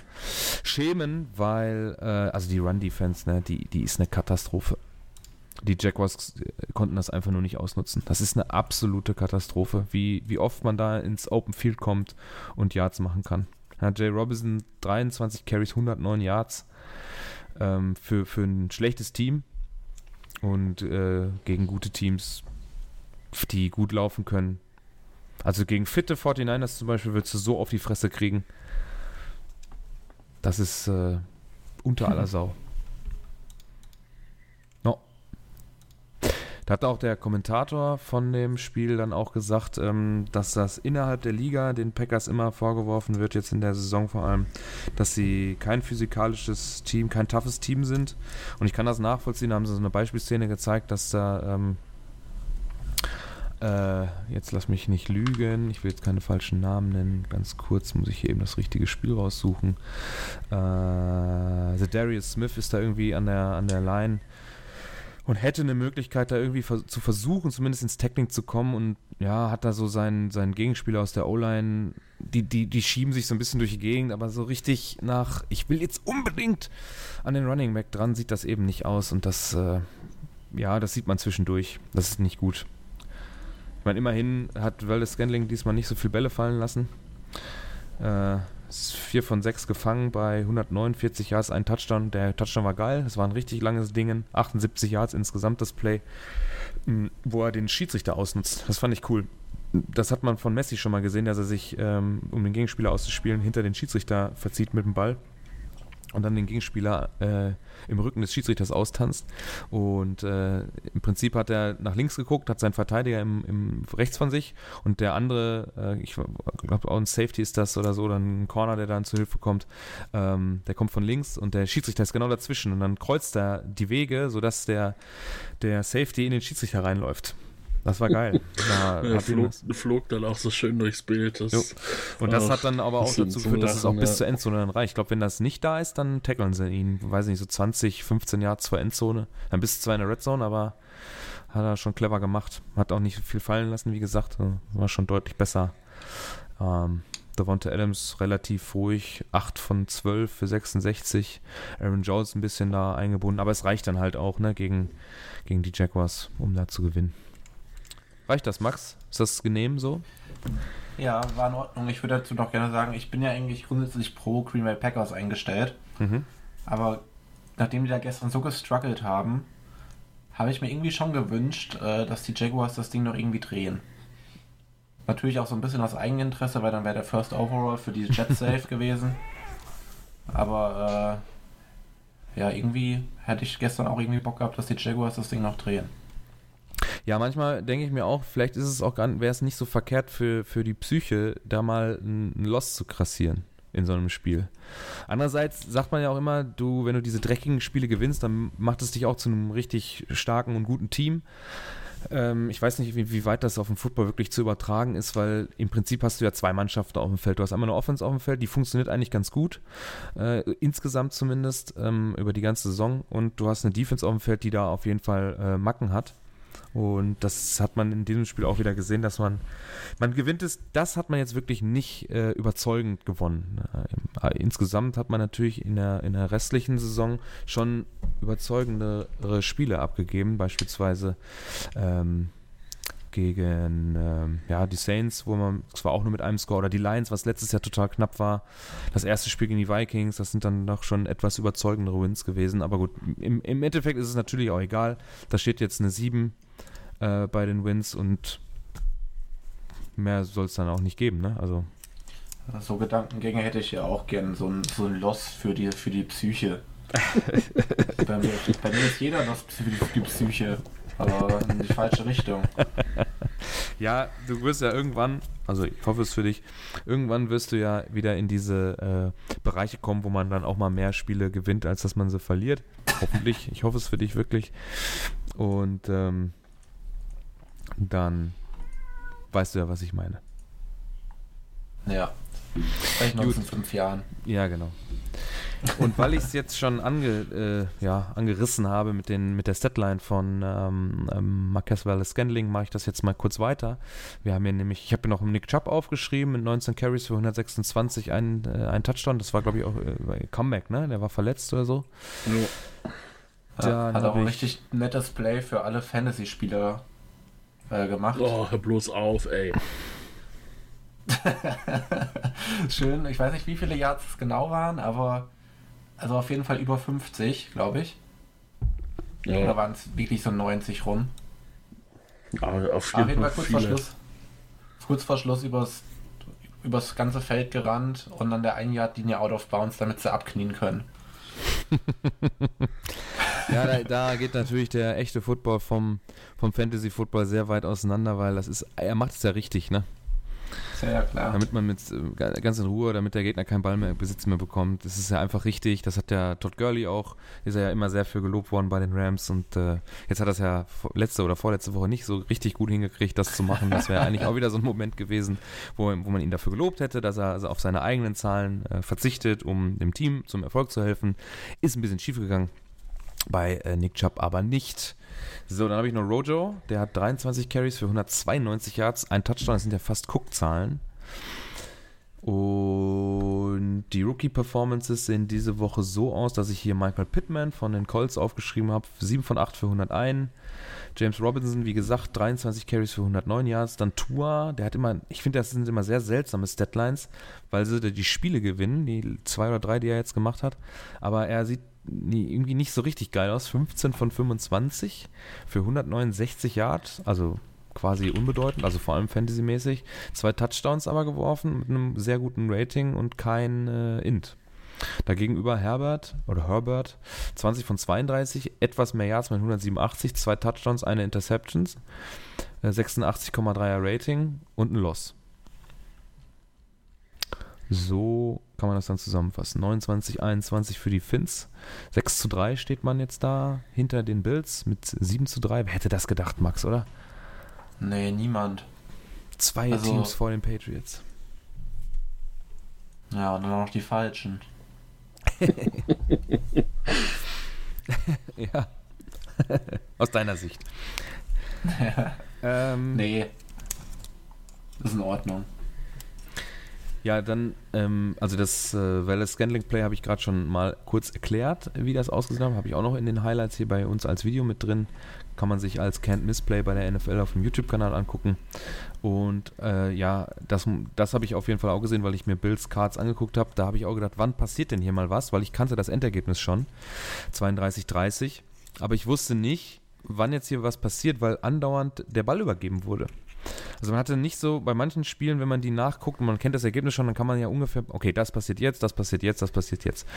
schämen, weil, äh, also die Run-Defense, ne, die, die ist eine Katastrophe. Die Jaguars äh, konnten das einfach nur nicht ausnutzen. Das ist eine absolute Katastrophe, wie, wie oft man da ins Open Field kommt und Yards machen kann. Ja, Jay Robinson, 23 Carries, 109 Yards ähm, für, für ein schlechtes Team und äh, gegen gute Teams, die gut laufen können, also gegen fitte 49ers zum Beispiel würdest du so auf die Fresse kriegen. Das ist äh, unter aller Sau. No. Da hat auch der Kommentator von dem Spiel dann auch gesagt, ähm, dass das innerhalb der Liga den Packers immer vorgeworfen wird, jetzt in der Saison vor allem, dass sie kein physikalisches Team, kein toughes Team sind. Und ich kann das nachvollziehen, da haben sie so eine Beispielszene gezeigt, dass da ähm, Äh, jetzt lass mich nicht lügen. Ich will jetzt keine falschen Namen nennen. Ganz kurz muss ich hier eben das richtige Spiel raussuchen. Äh, The Darius Smith ist da irgendwie an der, an der Line und hätte eine Möglichkeit, da irgendwie zu versuchen, zumindest ins Tackling zu kommen und ja, hat da so seinen, seinen Gegenspieler aus der O-Line, die, die, die schieben sich so ein bisschen durch die Gegend, aber so richtig nach, ich will jetzt unbedingt an den Running Back dran, sieht das eben nicht aus und das, äh, ja, das sieht man zwischendurch. Das ist nicht gut. Meine, immerhin hat Wallace Scandling diesmal nicht so viele Bälle fallen lassen. Äh, 4 von 6 gefangen bei 149 Yards, ein Touchdown. Der Touchdown war geil, es war ein richtig langes Ding. 78 Yards insgesamt das Play, wo er den Schiedsrichter ausnutzt. Das fand ich cool. Das hat man von Messi schon mal gesehen, dass er sich, ähm, um den Gegenspieler auszuspielen, hinter den Schiedsrichter verzieht mit dem Ball und dann den Gegenspieler äh, im Rücken des Schiedsrichters austanzt. Und äh, im Prinzip hat er nach links geguckt, hat seinen Verteidiger im, im rechts von sich und der andere, äh, ich glaube auch ein Safety ist das oder so, oder ein Corner, der dann zu Hilfe kommt, ähm, der kommt von links und der Schiedsrichter ist genau dazwischen und dann kreuzt er die Wege, sodass der, der Safety in den Schiedsrichter reinläuft. Das war geil. Da ja, flog, flog, dann auch so schön durchs Bild. Das, und das hat dann aber auch dazu geführt, dass es auch bis zur Endzone dann reicht. Ich glaube, wenn das nicht da ist, dann tackeln sie ihn, weiß nicht, so 20, 15 Jahre zur Endzone. Dann bist du zwar in der Red Zone, aber hat er schon clever gemacht. Hat auch nicht viel fallen lassen, wie gesagt. War schon deutlich besser. Ähm, Devonta Adams relativ ruhig, 8 von 12 für 66. Aaron Jones ein bisschen da eingebunden, aber es reicht dann halt auch ne, gegen, gegen die Jaguars, um da zu gewinnen. Reicht das, Max? Ist das genehm so? Ja, war in Ordnung. Ich würde dazu noch gerne sagen, ich bin ja eigentlich grundsätzlich pro Green Bay Packers eingestellt. Mhm. Aber nachdem die da gestern so gestruggelt haben, habe ich mir irgendwie schon gewünscht, äh, dass die Jaguars das Ding noch irgendwie drehen. Natürlich auch so ein bisschen aus Eigeninteresse, weil dann wäre der First Overall für die Jets safe gewesen. Aber äh, ja, irgendwie hätte ich gestern auch irgendwie Bock gehabt, dass die Jaguars das Ding noch drehen. Ja, manchmal denke ich mir auch, vielleicht ist es auch wäre es nicht so verkehrt für, für die Psyche, da mal einen Loss zu krassieren in so einem Spiel. Andererseits sagt man ja auch immer, du, wenn du diese dreckigen Spiele gewinnst, dann macht es dich auch zu einem richtig starken und guten Team. Ähm, ich weiß nicht, wie, wie, weit das auf dem Football wirklich zu übertragen ist, weil im Prinzip hast du ja zwei Mannschaften auf dem Feld. Du hast einmal eine Offense auf dem Feld, die funktioniert eigentlich ganz gut, äh, insgesamt zumindest ähm, über die ganze Saison. Und du hast eine Defense auf dem Feld, die da auf jeden Fall äh, Macken hat. Und das hat man in diesem Spiel auch wieder gesehen, dass man, man gewinnt es, das hat man jetzt wirklich nicht äh, überzeugend gewonnen. Äh, insgesamt hat man natürlich in der, in der restlichen Saison schon überzeugendere Spiele abgegeben, beispielsweise ähm, gegen ähm, ja, die Saints, wo man zwar auch nur mit einem Score, oder die Lions, was letztes Jahr total knapp war. Das erste Spiel gegen die Vikings, das sind dann doch schon etwas überzeugendere Wins gewesen. Aber gut, im, im Endeffekt ist es natürlich auch egal. Da steht jetzt eine 7 äh, bei den Wins und mehr soll es dann auch nicht geben, ne? Also. So Gedankengänge hätte ich ja auch gern, so ein, so ein Loss für die, für die Psyche. bei, mir, bei, mir, ist jeder Loss für die, für die Psyche, aber in die falsche Richtung. Ja, du wirst ja irgendwann, also ich hoffe es für dich, irgendwann wirst du ja wieder in diese äh, Bereiche kommen, wo man dann auch mal mehr Spiele gewinnt, als dass man sie verliert. Hoffentlich. Ich hoffe es für dich wirklich. Und ähm, dann weißt du ja, was ich meine. Ja. Vielleicht noch in fünf Jahren. Ja, genau. Und weil ich es jetzt schon ange, äh, ja, angerissen habe mit, den, mit der Statline von ähm, ähm, Marquez Wallace Scandling, mache ich das jetzt mal kurz weiter. Wir haben hier nämlich, ich habe hier noch Nick Chubb aufgeschrieben mit 19 Carries für 126, ein, äh, ein Touchdown. Das war, glaube ich, auch äh, Comeback, ne? Der war verletzt oder so. Ja. Hat auch ein richtig nettes Play für alle Fantasy-Spieler äh, gemacht. Oh, hör bloß auf, ey. Schön. Ich weiß nicht, wie viele Yards es genau waren, aber also auf jeden Fall über 50, glaube ich. Ja. Oder waren es wirklich so 90 rum? Ja, auf jeden, auf jeden Fall kurz vor Schluss, kurz vor Schluss übers, übers ganze Feld gerannt und dann der 1 Yard Linie out of bounds, damit sie abknien können. ja, da, da, geht natürlich der echte Football vom, vom Fantasy Football sehr weit auseinander, weil das ist, er macht es ja richtig, ne? Sehr klar. Damit man mit äh, ganz in Ruhe, damit der Gegner keinen Ball mehr Besitz mehr bekommt. Das ist ja einfach richtig. Das hat der Todd Gurley auch, ist er ja immer sehr für gelobt worden bei den Rams und äh, jetzt hat er es ja letzte oder vorletzte Woche nicht so richtig gut hingekriegt, das zu machen. Das wäre eigentlich auch wieder so ein Moment gewesen, wo, wo man ihn dafür gelobt hätte, dass er also auf seine eigenen Zahlen äh, verzichtet, um dem Team zum Erfolg zu helfen. Ist ein bisschen schief gegangen bei äh, Nick Chubb aber nicht. So, dann habe ich noch Rojo, der hat 23 Carries für 192 Yards, ein Touchdown, das sind ja fast Cook-Zahlen. Und die Rookie-Performances sehen diese Woche so aus, dass ich hier Michael Pittman von den Colts aufgeschrieben habe, 7 von 8 für 101. James Robinson, wie gesagt, 23 Carries für 109 Yards. Dann Tua, der hat immer, ich finde, das sind immer sehr seltsame Statlines, weil sie die Spiele gewinnen, die zwei oder drei, die er jetzt gemacht hat. Aber er sieht nie, irgendwie nicht so richtig geil aus. 15 von 25 für 169 Yards, also quasi unbedeutend, also vor allem fantasymäßig. Zwei Touchdowns aber geworfen mit einem sehr guten Rating und kein äh, Int. Dagegenüber Herbert oder Herbert 20 von 32, etwas mehr Yards mit 187, zwei Touchdowns, eine Interceptions, äh, 86,3er Rating und ein Loss. So kann man das dann zusammenfassen. 29, 21 für die Finns. 6 zu 3 steht man jetzt da hinter den Bills mit 7 zu 3. Wer hätte das gedacht, Max, oder? Nee, niemand. Zwei Also- Teams vor den Patriots. Ja, und dann noch die falschen. ja. Aus deiner Sicht. ähm, Nee. Ist in Ordnung. Ja, dann, ähm, also das äh, Wallace Scandling Play habe ich gerade schon mal kurz erklärt, wie das ausgesehen hat. Habe ich auch noch in den Highlights hier bei uns als Video mit drin. Kann man sich als Can't Miss Play bei der NFL auf dem YouTube-Kanal angucken. Und äh, ja, das, das habe ich auf jeden Fall auch gesehen, weil ich mir Bills Cards angeguckt habe. Da habe ich auch gedacht, wann passiert denn hier mal was? Weil ich kannte das Endergebnis schon. 32-30. Aber ich wusste nicht, wann jetzt hier was passiert, weil andauernd der Ball übergeben wurde. Also man hatte nicht so, bei manchen Spielen, wenn man die nachguckt und man kennt das Ergebnis schon, dann kann man ja ungefähr, okay, das passiert jetzt, das passiert jetzt, das passiert jetzt.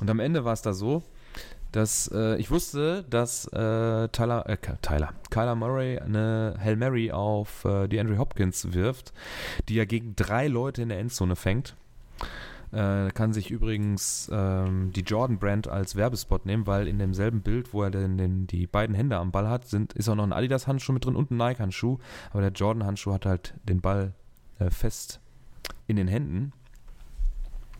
Und am Ende war es da so, dass äh, ich wusste, dass äh, Tyler, äh, Tyler, Kyler Murray eine Hail Mary auf äh, die Andrew Hopkins wirft, die ja gegen drei Leute in der Endzone fängt. Äh, kann sich übrigens ähm, die Jordan Brand als Werbespot nehmen, weil in demselben Bild, wo er den, den, die beiden Hände am Ball hat, sind, ist auch noch ein Adidas-Handschuh mit drin und ein Nike-Handschuh. Aber der Jordan-Handschuh hat halt den Ball äh, fest in den Händen.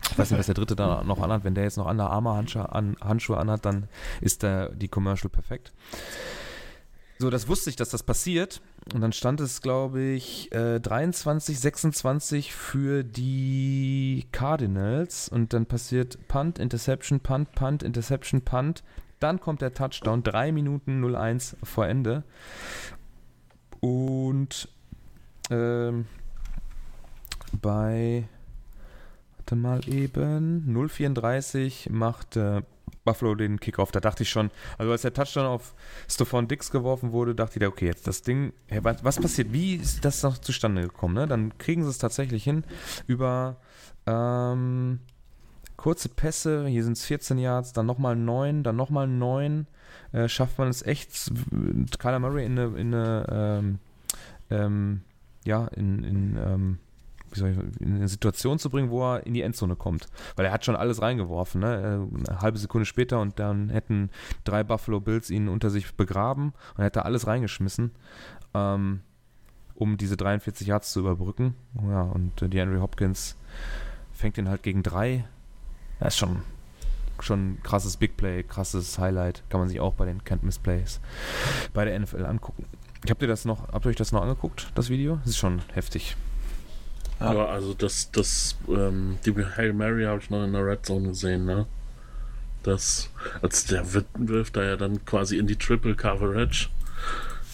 Ich weiß nicht, was der dritte da noch anhat. Wenn der jetzt noch andere an, Handschuhe anhat, dann ist der, die Commercial perfekt. So, das wusste ich, dass das passiert. Und dann stand es, glaube ich, äh, 23, 26 für die Cardinals. Und dann passiert Punt, Interception, Punt, Punt, Interception, Punt. Dann kommt der Touchdown, 3 Minuten 01 vor Ende. Und ähm, bei, warte mal eben, 0,34 macht äh, Buffalo den Kickoff. Da dachte ich schon, also als der Touchdown auf Stephon Dix geworfen wurde, dachte ich, okay, jetzt das Ding, was, passiert? Wie ist das noch zustande gekommen? Ne? Dann kriegen sie es tatsächlich hin über ähm, kurze Pässe, hier sind es 14 Yards, dann nochmal 9, dann nochmal 9. Äh, schafft man es echt, Kyler Murray in eine, in eine ähm, ähm, ja, in, in ähm, ich, in eine Situation zu bringen, wo er in die Endzone kommt. Weil er hat schon alles reingeworfen, ne? Eine halbe Sekunde später und dann hätten drei Buffalo Bills ihn unter sich begraben und er hätte alles reingeschmissen, ähm, um diese 43 Yards zu überbrücken. Ja, und äh, die Henry Hopkins fängt ihn halt gegen drei. Das ist schon, schon krasses Big Play, krasses Highlight. Kann man sich auch bei den Can't Miss Plays bei der NFL angucken. Habt ihr das noch, habt ihr euch das noch angeguckt, das Video? Das ist schon heftig. Ja, ja also das, das, ähm, die Hail Mary habe ich noch in der Red Zone gesehen, ne? Das, als der wirft da ja dann quasi in die Triple Coverage.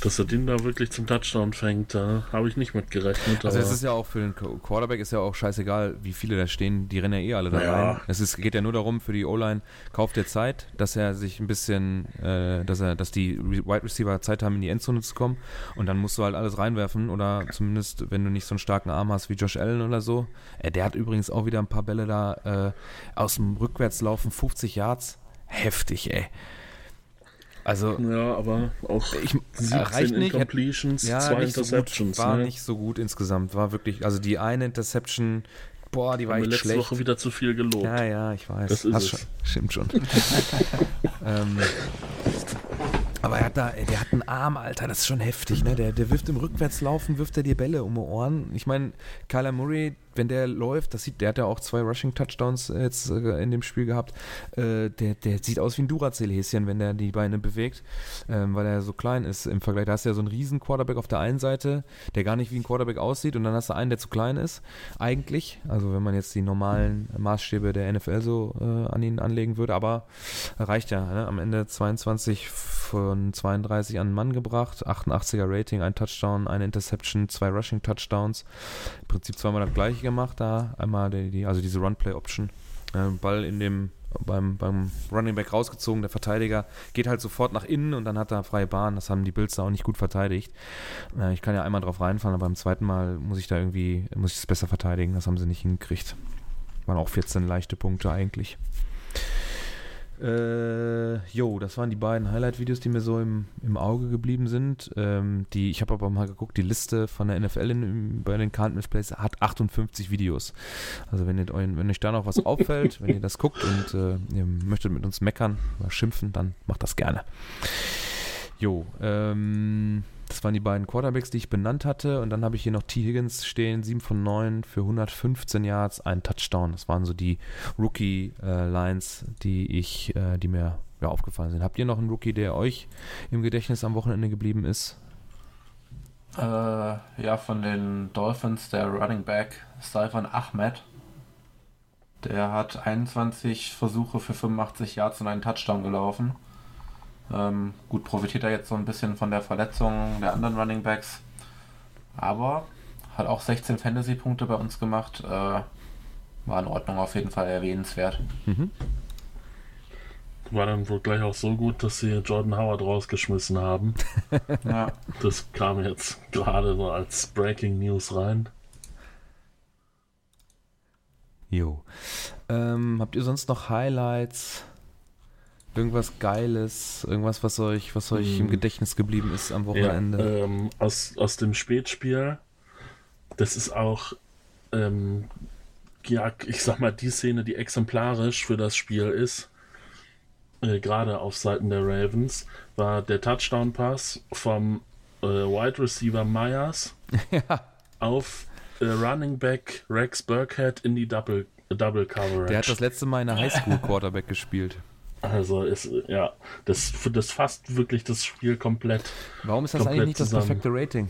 Dass er den da wirklich zum Touchdown fängt, da habe ich nicht mit gerechnet. Also es ist ja auch für den Quarterback ist ja auch scheißegal, wie viele da stehen, die rennen ja eh alle da Ja. rein. Es ist, geht ja nur darum, für die O-Line kauft er Zeit, dass er sich ein bisschen, äh, dass er, dass die Wide Receiver Zeit haben, in die Endzone zu kommen und dann musst du halt alles reinwerfen oder zumindest, wenn du nicht so einen starken Arm hast wie Josh Allen oder so. Äh, der hat übrigens auch wieder ein paar Bälle da äh, aus dem Rückwärtslaufen, 50 Yards. Heftig, ey. Also, Ja, aber auch ich, 17 reicht nicht. Incompletions, ja, zwei nicht so Interceptions. gut, war ne? nicht so gut insgesamt. War wirklich, also die eine Interception, boah, die war echt letzte schlecht. Woche wieder zu viel gelobt. Ja, ja, ich weiß. Das ist Hast es. Schon, stimmt schon. ähm, aber er hat da, der hat einen Arm, Alter, das ist schon heftig, ne? Der, der wirft im Rückwärtslaufen, wirft er dir Bälle um die Ohren. Ich meine, Kyler Murray, wenn der läuft, das sieht, der hat ja auch zwei Rushing-Touchdowns jetzt äh, in dem Spiel gehabt. Äh, der, der sieht aus wie ein Duracell-Häschen, wenn der die Beine bewegt, ähm, weil er so klein ist im Vergleich. Da hast du ja so einen riesen Quarterback auf der einen Seite, der gar nicht wie ein Quarterback aussieht, und dann hast du einen, der zu klein ist, eigentlich. Also wenn man jetzt die normalen Maßstäbe der NFL so äh, an ihn anlegen würde, aber reicht ja. Ne? Am Ende 22 von 32 an den Mann gebracht, 88er Rating, ein Touchdown, eine Interception, zwei Rushing Touchdowns. Prinzip zweimal das gleiche gemacht da. Einmal die, die also diese Run-Play-Option. Äh, Ball in dem beim, beim Running Back rausgezogen, der Verteidiger geht halt sofort nach innen und dann hat er freie Bahn. Das haben die Bills da auch nicht gut verteidigt. Äh, ich kann ja einmal drauf reinfallen, aber beim zweiten Mal muss ich da irgendwie, muss ich es besser verteidigen. Das haben sie nicht hingekriegt. Waren auch 14 leichte Punkte eigentlich. Äh, jo, das waren die beiden Highlight-Videos, die mir so im, im Auge geblieben sind. Ähm, die, ich habe aber mal geguckt, die Liste von der NFL in, bei den Can't Miss Plays hat 58 Videos. Also wenn, ihr, euch- wenn euch da noch was auffällt, wenn ihr das guckt und äh, ihr möchtet mit uns meckern oder schimpfen, dann macht das gerne. Jo, ähm, das waren die beiden Quarterbacks, die ich benannt hatte. Und dann habe ich hier noch T. Higgins stehen, 7 von 9 für 115 Yards, ein Touchdown. Das waren so die Rookie-Lines, die ich, äh, die mir ja, aufgefallen sind. Habt ihr noch einen Rookie, der euch im Gedächtnis am Wochenende geblieben ist? Äh, ja, von den Dolphins, der Running Back Stefan Ahmed. Der hat 21 Versuche für 85 Yards und einen Touchdown gelaufen. Ähm, gut, profitiert er jetzt so ein bisschen von der Verletzung der anderen Running Backs. Aber hat auch 16 Fantasy-Punkte bei uns gemacht. Äh, war in Ordnung, auf jeden Fall erwähnenswert. Mhm. War dann wohl gleich auch so gut, dass sie Jordan Howard rausgeschmissen haben. Ja. Das kam jetzt gerade so als Breaking News rein. Jo. Ähm, habt ihr sonst noch Highlights? Irgendwas Geiles? Irgendwas, was euch, was euch im Hm. Gedächtnis geblieben ist am Ja, Wochenende? ähm, aus, aus dem Spätspiel. Das ist auch, ähm, ja, ich sag mal, die Szene, die exemplarisch für das Spiel ist, äh, gerade auf Seiten der Ravens, war der Touchdown-Pass vom äh, Wide Receiver Myers ja. auf äh, Running Back Rex Burkhead in die Double, Double Coverage. Der hat das letzte Mal in der Highschool Quarterback gespielt. Also ist, ja, das, das fasst wirklich das Spiel komplett. Warum ist das eigentlich nicht das zusammen. perfekte Rating?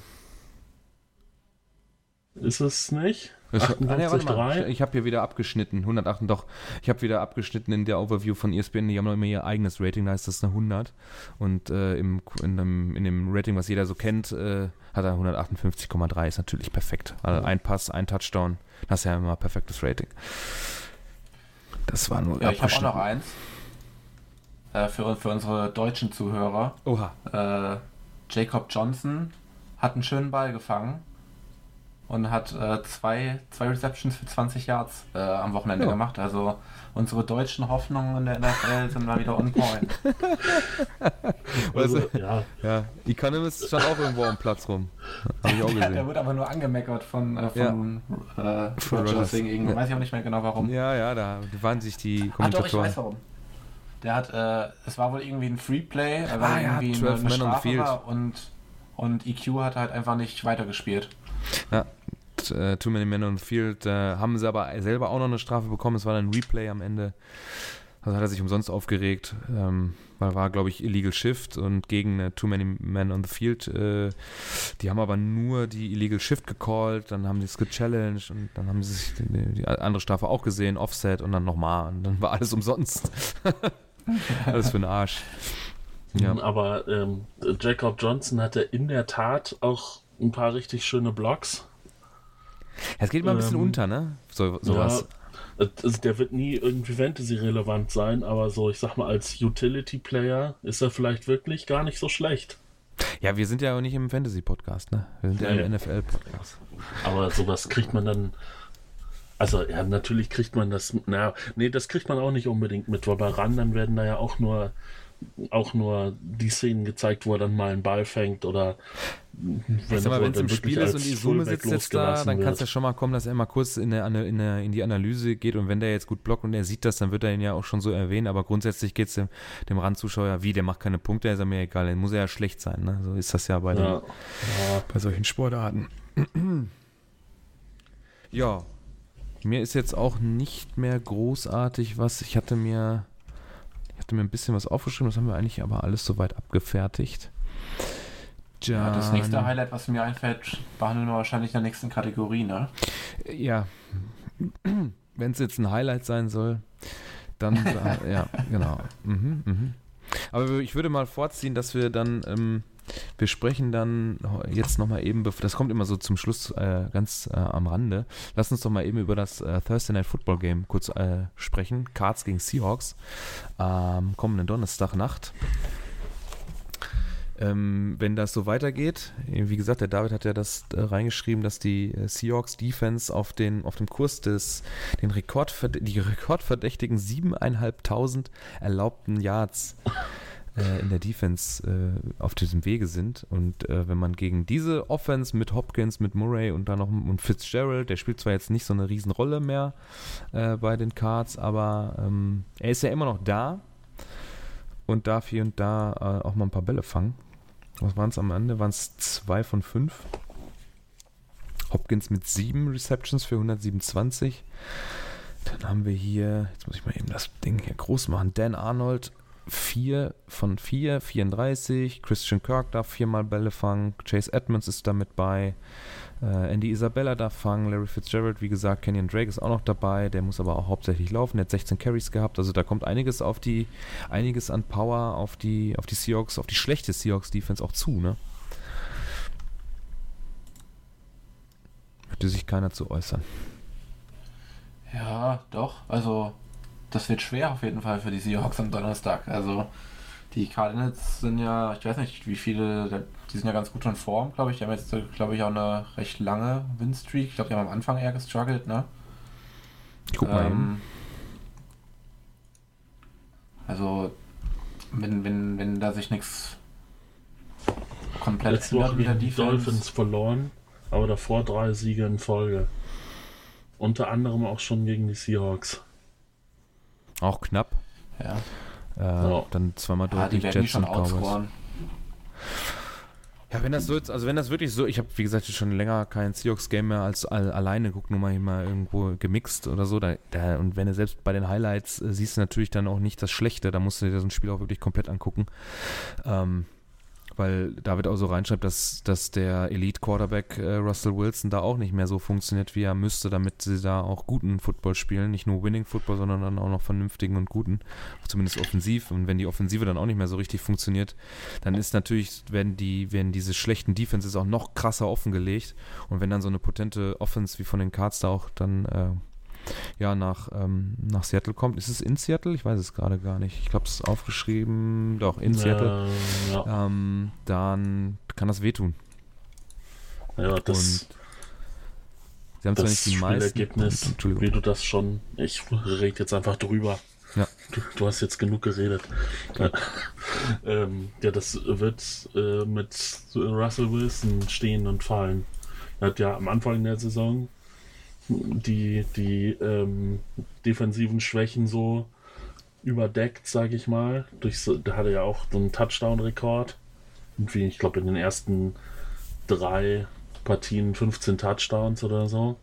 Ist es nicht? Ich, ah. 58,3? ich, habe hier wieder abgeschnitten, 108, doch, ich habe wieder abgeschnitten in der Overview von ESPN, die haben noch immer ihr eigenes Rating, da ist das eine 100 und äh, im, in, dem, in dem Rating, was jeder so kennt, äh, hat er 158,3, ist natürlich perfekt. Also ein Pass, ein Touchdown, das ist ja immer perfektes Rating. Das war nur Ja, ich habe auch abgeschnitten. noch eins. Äh, für, für unsere deutschen Zuhörer. Oha. Äh, Jacob Johnson hat einen schönen Ball gefangen und hat äh, zwei, zwei Receptions für 20 Yards äh, am Wochenende Ja. gemacht. Also unsere deutschen Hoffnungen in der NFL sind mal wieder on point. Also, ja, Ja, Economist stand auch irgendwo am Platz rum. Habe ich auch Der, der gesehen. wird aber nur angemeckert von, äh, von äh, Von Rogers Rodgers. wegen irgendwas. Ja. Weiß ich auch nicht mehr genau warum. Ja, ja, da waren sich die Ah, doch, ich Kommentatoren. weiß warum. Der hat, äh, es war wohl irgendwie ein Freeplay, äh, weil Ah, ja, irgendwie 12 eine, eine Strafe war und, und EQ hat halt einfach nicht weitergespielt. Ja, äh, Too Many Men on the Field äh, haben sie aber selber auch noch eine Strafe bekommen. Es war dann ein Replay am Ende. Also hat er sich umsonst aufgeregt, ähm, weil war, glaube ich, Illegal Shift und gegen äh, Too Many Men on the Field. Äh, die haben aber nur die Illegal Shift gecallt, dann haben die es gechallenged und dann haben sie sich die, die andere Strafe auch gesehen, Offset und dann nochmal und dann war alles umsonst. alles für den Arsch. Ja. aber ähm, Jacob Johnson hatte in der Tat auch ein paar richtig schöne Blocks. Es geht immer ein bisschen Ähm, unter, ne? So, sowas. Ja, also der wird nie irgendwie Fantasy-relevant sein, aber so, ich sag mal, als Utility-Player ist er vielleicht wirklich gar nicht so schlecht. Ja, wir sind ja auch nicht im Fantasy-Podcast, ne? Wir sind ja Nee. im NFL-Podcast. Aber sowas kriegt man dann. Also, ja, natürlich kriegt man das. Na, nee, das kriegt man auch nicht unbedingt mit, weil bei Randern werden da ja auch nur auch nur die Szenen gezeigt, wo er dann mal einen Ball fängt oder wenn es im Spiel ist und die Summe sitzt jetzt da, dann kann es ja schon mal kommen, dass er mal kurz in, der, in, der, in, die Analyse geht und wenn der jetzt gut blockt und er sieht das, dann wird er ihn ja auch schon so erwähnen, aber grundsätzlich geht es dem, dem Randzuschauer, wie, der macht keine Punkte, ist er mir egal, dann muss er ja schlecht sein. Ne? So ist das ja bei, ja. Den, ja. bei solchen Sportarten. ja, mir ist jetzt auch nicht mehr großartig was, ich hatte mir ich hatte mir ein bisschen was aufgeschrieben, das haben wir eigentlich aber alles soweit abgefertigt. Ja, das nächste Highlight, was mir einfällt, behandeln wir wahrscheinlich in der nächsten Kategorie, ne? Ja. Wenn es jetzt ein Highlight sein soll, dann, ja, genau. Mhm, mhm. Aber ich würde mal vorziehen, dass wir dann, ähm, wir sprechen dann jetzt nochmal eben, das kommt immer so zum Schluss äh, ganz äh, am Rande. Lass uns doch mal eben über das äh, Thursday Night Football Game kurz äh, sprechen. Cards gegen Seahawks am kommenden Donnerstagnacht. Ähm, wenn das so weitergeht, wie gesagt, der David hat ja das äh, reingeschrieben, dass die äh, Seahawks Defense auf, den, auf dem Kurs des, den Rekord, die rekordverdächtigen 7.500 erlaubten Yards äh, in der Defense äh, auf diesem Wege sind. Und äh, wenn man gegen diese Offense mit Hopkins, mit Murray und dann noch und Fitzgerald, der spielt zwar jetzt nicht so eine Riesenrolle mehr äh, bei den Cards, aber ähm, er ist ja immer noch da und darf hier und da äh, auch mal ein paar Bälle fangen. Was waren es am Ende? Waren es zwei von fünf? Hopkins mit sieben Receptions für 127. Dann haben wir hier, jetzt muss ich mal eben das Ding hier groß machen. Dan Arnold 4 von 4, 34. Christian Kirk darf viermal Bälle fangen. Chase Edmonds ist da mit bei. Äh, Andy Isabella darf fangen. Larry Fitzgerald, wie gesagt, Kenyon Drake ist auch noch dabei. Der muss aber auch hauptsächlich laufen. Der hat 16 Carries gehabt. Also da kommt einiges auf die, einiges an Power auf die, auf die Seahawks, auf die schlechte Seahawks-Defense auch zu, ne? Möchte sich keiner zu äußern. Ja, doch. Also das wird schwer auf jeden Fall für die Seahawks am Donnerstag. Also die Cardinals sind ja, ich weiß nicht, wie viele, die sind ja ganz gut in Form, glaube ich. Die haben jetzt, glaube ich, auch eine recht lange Winstreak. Ich glaube, die haben am Anfang eher gestruggelt, ne? Ich guck mal ähm, Also, wenn, wenn, wenn da sich nichts komplett Letzte Woche gegen die Dolphins verloren, aber davor drei Siege in Folge. Unter anderem auch schon gegen die Seahawks. Auch knapp. Ja. Äh, ja. Dann zweimal durch die Jets und Cowboys. Ja, wenn das so, also wenn das wirklich so, ich habe wie gesagt schon länger kein Seahawks-Game mehr als all, alleine, guck nur mal, mal irgendwo gemixt oder so. Da, da, und wenn du selbst bei den Highlights äh, siehst du natürlich dann auch nicht das Schlechte, da musst du dir so ein Spiel auch wirklich komplett angucken. Ähm, weil David auch so reinschreibt, dass, dass der Elite-Quarterback äh, Russell Wilson da auch nicht mehr so funktioniert, wie er müsste, damit sie da auch guten Football spielen. Nicht nur Winning-Football, sondern dann auch noch vernünftigen und guten. Zumindest offensiv. Und wenn die Offensive dann auch nicht mehr so richtig funktioniert, dann ist natürlich, werden, die, werden diese schlechten Defenses auch noch krasser offengelegt. Und wenn dann so eine potente Offense wie von den Cards da auch dann äh, ja, nach, ähm, nach Seattle kommt. Ist es in Seattle? Ich weiß es gerade gar nicht. Ich glaube, es ist aufgeschrieben. Doch, in Seattle. Äh, ja. ähm, dann kann das wehtun. Ja, das. Und sie haben zwar nicht die meisten. Ergebnis, wie du das schon. Ich rede jetzt einfach drüber. Ja. Du, du, hast jetzt genug geredet. Ja, ähm, ja das wird äh, mit Russell Wilson stehen und fallen. Er hat ja am Anfang der Saison die, die ähm, defensiven Schwächen so überdeckt, sage ich mal. Durch, da hatte ja auch so einen Touchdown-Rekord. Ich glaube, in den ersten drei Partien 15 Touchdowns oder so.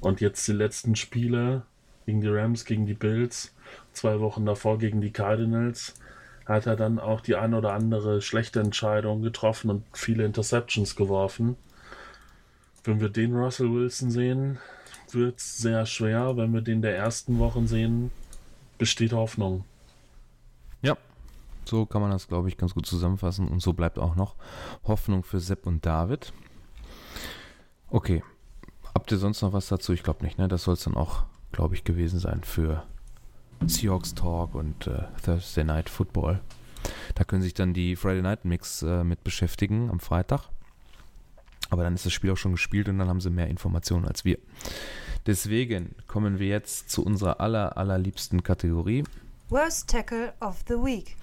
Und jetzt die letzten Spiele gegen die Rams, gegen die Bills, zwei Wochen davor gegen die Cardinals, hat er dann auch die ein oder andere schlechte Entscheidung getroffen und viele Interceptions geworfen. Wenn wir den Russell Wilson sehen, wird es sehr schwer. Wenn wir den der ersten Wochen sehen, besteht Hoffnung. Ja, so kann man das, glaube ich, ganz gut zusammenfassen. Und so bleibt auch noch Hoffnung für Sepp und David. Okay. Habt ihr sonst noch was dazu? Ich glaube nicht, ne? Das soll es dann auch, glaube ich, gewesen sein für Seahawks Talk und äh, Thursday Night Football. Da können sich dann die Friday Night Mix äh, mit beschäftigen am Freitag. Aber dann ist das Spiel auch schon gespielt und dann haben sie mehr Informationen als wir. Deswegen kommen wir jetzt zu unserer aller, allerliebsten Kategorie. Worst Tackle of the Week.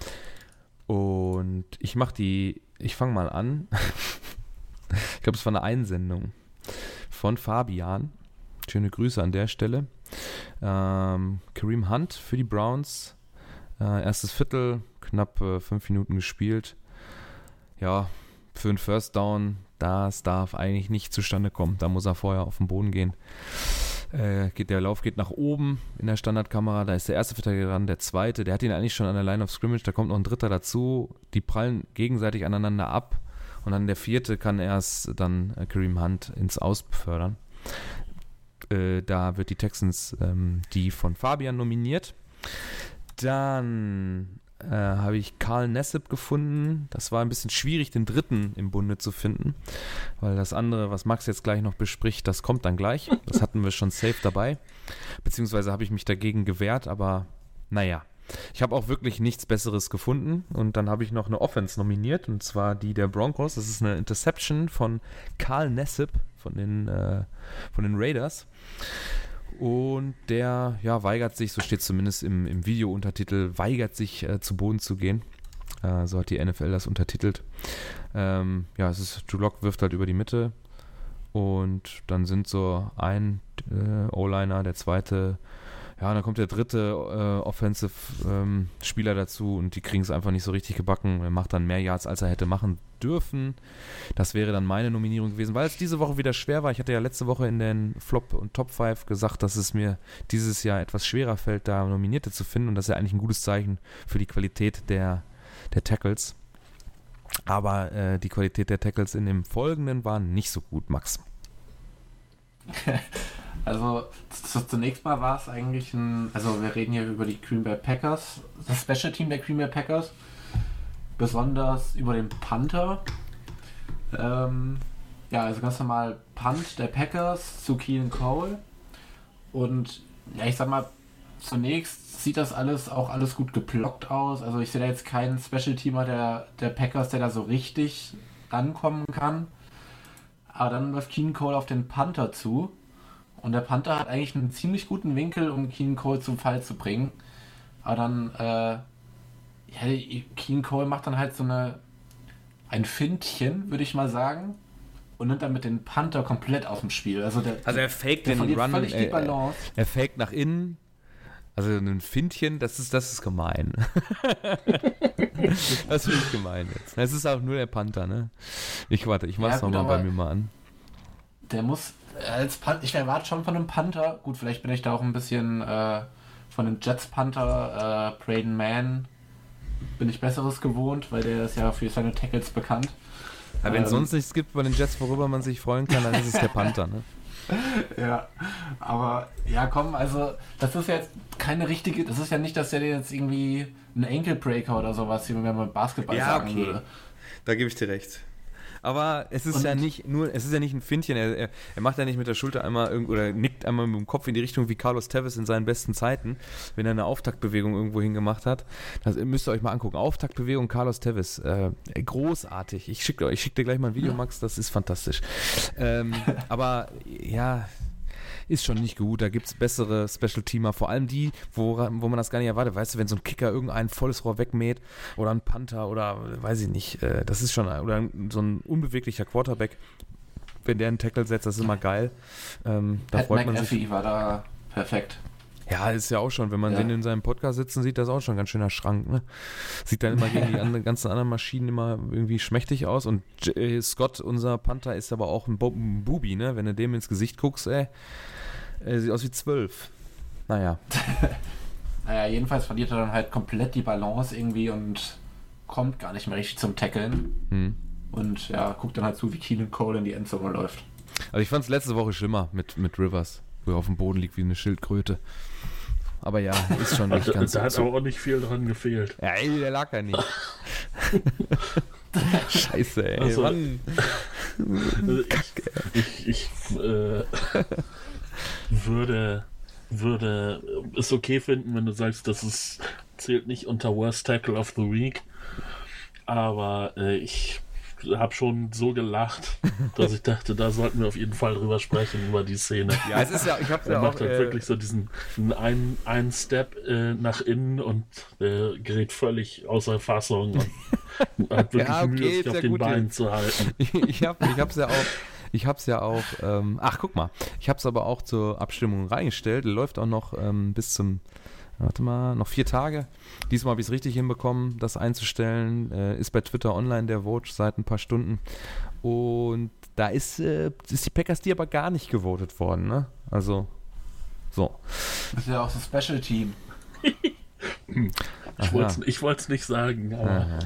Und ich mache die, ich fange mal an. ich glaube, es war eine Einsendung von Fabian. Schöne Grüße an der Stelle. Ähm, Kareem Hunt für die Browns. Äh, erstes Viertel, knapp äh, fünf Minuten gespielt. Ja, für einen First Down, das darf eigentlich nicht zustande kommen. Da muss er vorher auf den Boden gehen. Äh, geht, der Lauf geht nach oben in der Standardkamera. Da ist der erste Verteidiger dran, der zweite. Der hat ihn eigentlich schon an der Line of Scrimmage. Da kommt noch ein dritter dazu. Die prallen gegenseitig aneinander ab. Und dann der vierte kann erst dann äh, Kareem Hunt ins Aus befördern. Äh, da wird die Texans ähm, die von Fabian nominiert. Dann äh, habe ich Karl Nessip gefunden. Das war ein bisschen schwierig, den dritten im Bunde zu finden, weil das andere, was Max jetzt gleich noch bespricht, das kommt dann gleich. Das hatten wir schon safe dabei. Beziehungsweise habe ich mich dagegen gewehrt, aber naja. Ich habe auch wirklich nichts Besseres gefunden und dann habe ich noch eine Offense nominiert und zwar die der Broncos. Das ist eine Interception von Karl Nessip von den, äh, von den Raiders. Und der ja, weigert sich, so steht zumindest im, im Videountertitel, weigert sich äh, zu Boden zu gehen. Äh, so hat die NFL das untertitelt. Ähm, ja, es ist, Drew Lock wirft halt über die Mitte. Und dann sind so ein äh, O-Liner, der zweite ja, dann kommt der dritte äh, Offensive-Spieler ähm, dazu und die kriegen es einfach nicht so richtig gebacken. Er macht dann mehr Yards, als er hätte machen dürfen. Das wäre dann meine Nominierung gewesen, weil es diese Woche wieder schwer war. Ich hatte ja letzte Woche in den Flop und Top 5 gesagt, dass es mir dieses Jahr etwas schwerer fällt, da Nominierte zu finden und das ist ja eigentlich ein gutes Zeichen für die Qualität der, der Tackles. Aber äh, die Qualität der Tackles in dem folgenden war nicht so gut, Max. Also zunächst mal war es eigentlich ein, also wir reden hier über die Green Bay Packers, das Special Team der Green Bay Packers, besonders über den Panther. Ähm, ja, also ganz normal Punt der Packers zu Keen Cole und ja, ich sag mal, zunächst sieht das alles auch alles gut geblockt aus. Also ich sehe da jetzt keinen Special Teamer der, der Packers, der da so richtig rankommen kann. Aber dann läuft Keen Cole auf den Panther zu und der Panther hat eigentlich einen ziemlich guten Winkel, um Keen Cole zum Fall zu bringen. Aber dann, äh, ja, Keen Cole macht dann halt so eine, ein Fintchen, würde ich mal sagen. Und nimmt damit den Panther komplett aus dem Spiel. Also, der, also er faked den Run, völlig die Balance. Er, faked nach innen, also ein Fintchen, das ist, das ist gemein. das finde ich gemein jetzt. Es ist auch nur der Panther, ne? Ich warte, ich mach's ja, nochmal bei mir mal an. Der muss, als Pan ich erwarte schon von einem Panther, gut, vielleicht bin ich da auch ein bisschen äh, von dem Jets Panther, äh, Braden Mann, bin ich Besseres gewohnt, weil der ist ja für seine Tackles bekannt. Ja, wenn es ähm, sonst nichts gibt bei den Jets, worüber man sich freuen kann, dann ist es der Panther, ne? ja, aber ja, komm, also das ist ja jetzt keine richtige, das ist ja nicht, dass der jetzt irgendwie ein Ankle Breaker oder sowas, wie man beim Basketball ja, sagen okay. würde. Da gebe ich dir recht. Aber es ist und ja nicht nur, es ist ja nicht ein Findchen. Er, er, macht ja nicht mit der Schulter einmal oder nickt einmal mit dem Kopf in die Richtung wie Carlos Tevez in seinen besten Zeiten, wenn er eine Auftaktbewegung irgendwo hingemacht hat. Das müsst ihr euch mal angucken. Auftaktbewegung Carlos Tevez. Äh, großartig. Ich schicke ich schick dir gleich mal ein Video, Max, das ist fantastisch. Ähm, aber ja, ist schon nicht gut. Da gibt es bessere Special-Teamer, vor allem die, wo, wo man das gar nicht erwartet. Weißt du, wenn so ein Kicker irgendein volles Rohr wegmäht oder ein Panther oder weiß ich nicht, äh, das ist schon, oder so ein unbeweglicher Quarterback, wenn der einen Tackle setzt, das ist immer geil. Ähm, da Pat freut man sich. war da perfekt. Ja, ist ja auch schon, wenn man ja. den in seinem Podcast sitzen sieht, das ist auch schon ein ganz schöner Schrank. Ne? Sieht dann immer gegen die andere, ganzen anderen Maschinen immer irgendwie schmächtig aus. Und J äh, Scott, unser Panther, ist aber auch ein, Bo ein Bubi, ne? Wenn du dem ins Gesicht guckst, ey, er sieht aus wie zwölf. Naja. naja, jedenfalls verliert er dann halt komplett die Balance irgendwie und kommt gar nicht mehr richtig zum Tackeln. Hm. Und ja, guckt dann halt zu, wie Keenan Cole in die Endzone läuft. Also ich fand es letzte Woche schlimmer mit, mit Rivers, wo er auf dem Boden liegt wie eine Schildkröte. Aber ja, ist schon nicht ganz Da hat aber auch nicht viel dran gefehlt. Ja, ey, der lag ja nicht. Scheiße, ey. Also, Mann. Also ich, ich, ich äh, würde, würde es okay finden, wenn du sagst, das ist, zählt nicht unter Worst Tackle of the Week. Aber äh, ich habe schon so gelacht, dass ich dachte, da sollten wir auf jeden Fall drüber sprechen, über die Szene. Ja, es ist ja, ich habe Er ja auch. macht halt Äh, wirklich so diesen einen, einen Step äh, nach innen und äh, gerät völlig außer Fassung und hat wirklich Ja, okay, Mühe, sich auf den Beinen zu halten. ich habe ich hab's ja auch. Ich hab's ja auch, ähm, ach guck mal, ich hab's aber auch zur Abstimmung reingestellt. Läuft auch noch ähm, bis zum, warte mal, noch vier Tage. Diesmal habe ich es richtig hinbekommen, das einzustellen. Äh, ist bei Twitter online der Vote seit ein paar Stunden. Und da ist, äh, ist die Packers die aber gar nicht gewotet worden, ne? Also, so. Das ist ja auch so ein Special Team. Ich wollte es wollt's nicht sagen, aber.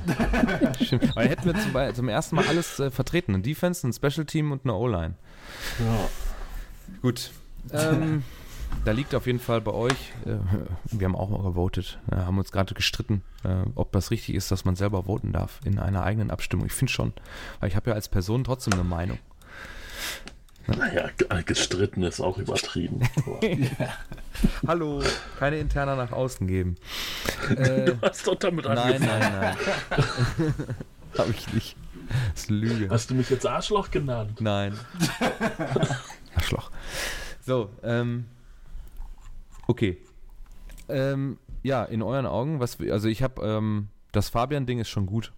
Stimmt. Weil hätten wir zum, zum ersten Mal alles äh, vertreten. Ein Defense, ein Special Team und eine O-Line. ja. Gut. Ähm, da liegt auf jeden Fall bei euch, äh, wir haben auch mal gewotet, äh, haben uns gerade gestritten, äh, ob das richtig ist, dass man selber voten darf in einer eigenen Abstimmung. Ich finde schon, weil ich habe ja als Person trotzdem eine Meinung. Naja, ge- gestritten ist auch übertrieben. Aber Hallo, keine Interna nach außen geben. Äh, du hast doch damit nein, angefangen. nein, nein. habe ich nicht. Das ist Lüge. Hast du mich jetzt Arschloch genannt? Nein. Arschloch. So, ähm. Okay. Ähm, ja, in euren Augen, was, also ich habe, ähm, das Fabian-Ding ist schon gut.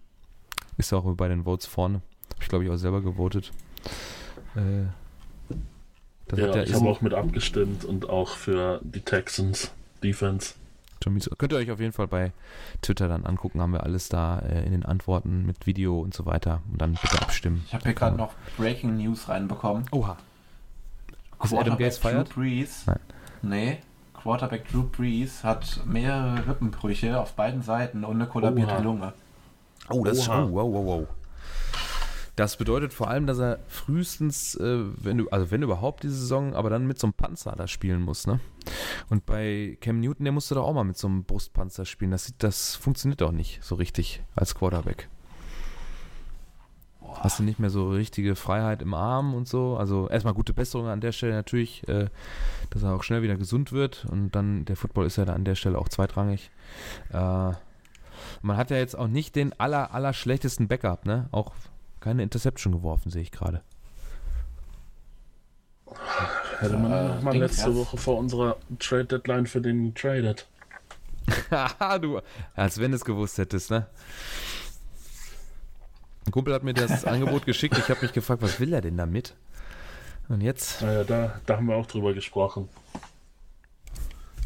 Ist auch bei den Votes vorne. Habe ich, glaube ich, auch selber gewotet. Äh, das Ja, hat ja, ich ist habe auch mit abgestimmt und auch für die Texans Defense. schon. Könnt ihr euch auf jeden Fall bei Twitter dann angucken, haben wir alles da äh, in den Antworten mit Video und so weiter. Und dann bitte abstimmen. Ich habe hier gerade noch Breaking News reinbekommen. Oha. Ist Adam Gates feiert? Brees. Nein. Nee. Quarterback Drew Brees hat mehrere Rippenbrüche auf beiden Seiten und eine kollabierte Oha. Lunge. Oh, das ist Oha. oh, wow, wow, wow. Das bedeutet vor allem, dass er frühestens, äh, wenn du, also wenn überhaupt diese Saison, aber dann mit so einem Panzer da spielen muss, ne? Und bei Cam Newton, der musste doch auch mal mit so einem Brustpanzer spielen. Das, sieht, das funktioniert doch nicht so richtig als Quarterback. Hast du nicht mehr so richtige Freiheit im Arm und so. Also erstmal gute Besserung an der Stelle natürlich, äh, dass er auch schnell wieder gesund wird. Und dann, der Football ist ja da an der Stelle auch zweitrangig. Äh, man hat ja jetzt auch nicht den aller, aller schlechtesten Backup, ne? Auch keine Interception geworfen, sehe ich gerade. Hätte man Äh, noch mal letzte. Woche vor unserer Trade Deadline für den getradet. Haha, du, als wenn du es gewusst hättest, ne? Ein Kumpel hat mir das Angebot geschickt. Ich habe mich gefragt, was will er denn damit? Und jetzt? Naja, da, da haben wir auch drüber gesprochen.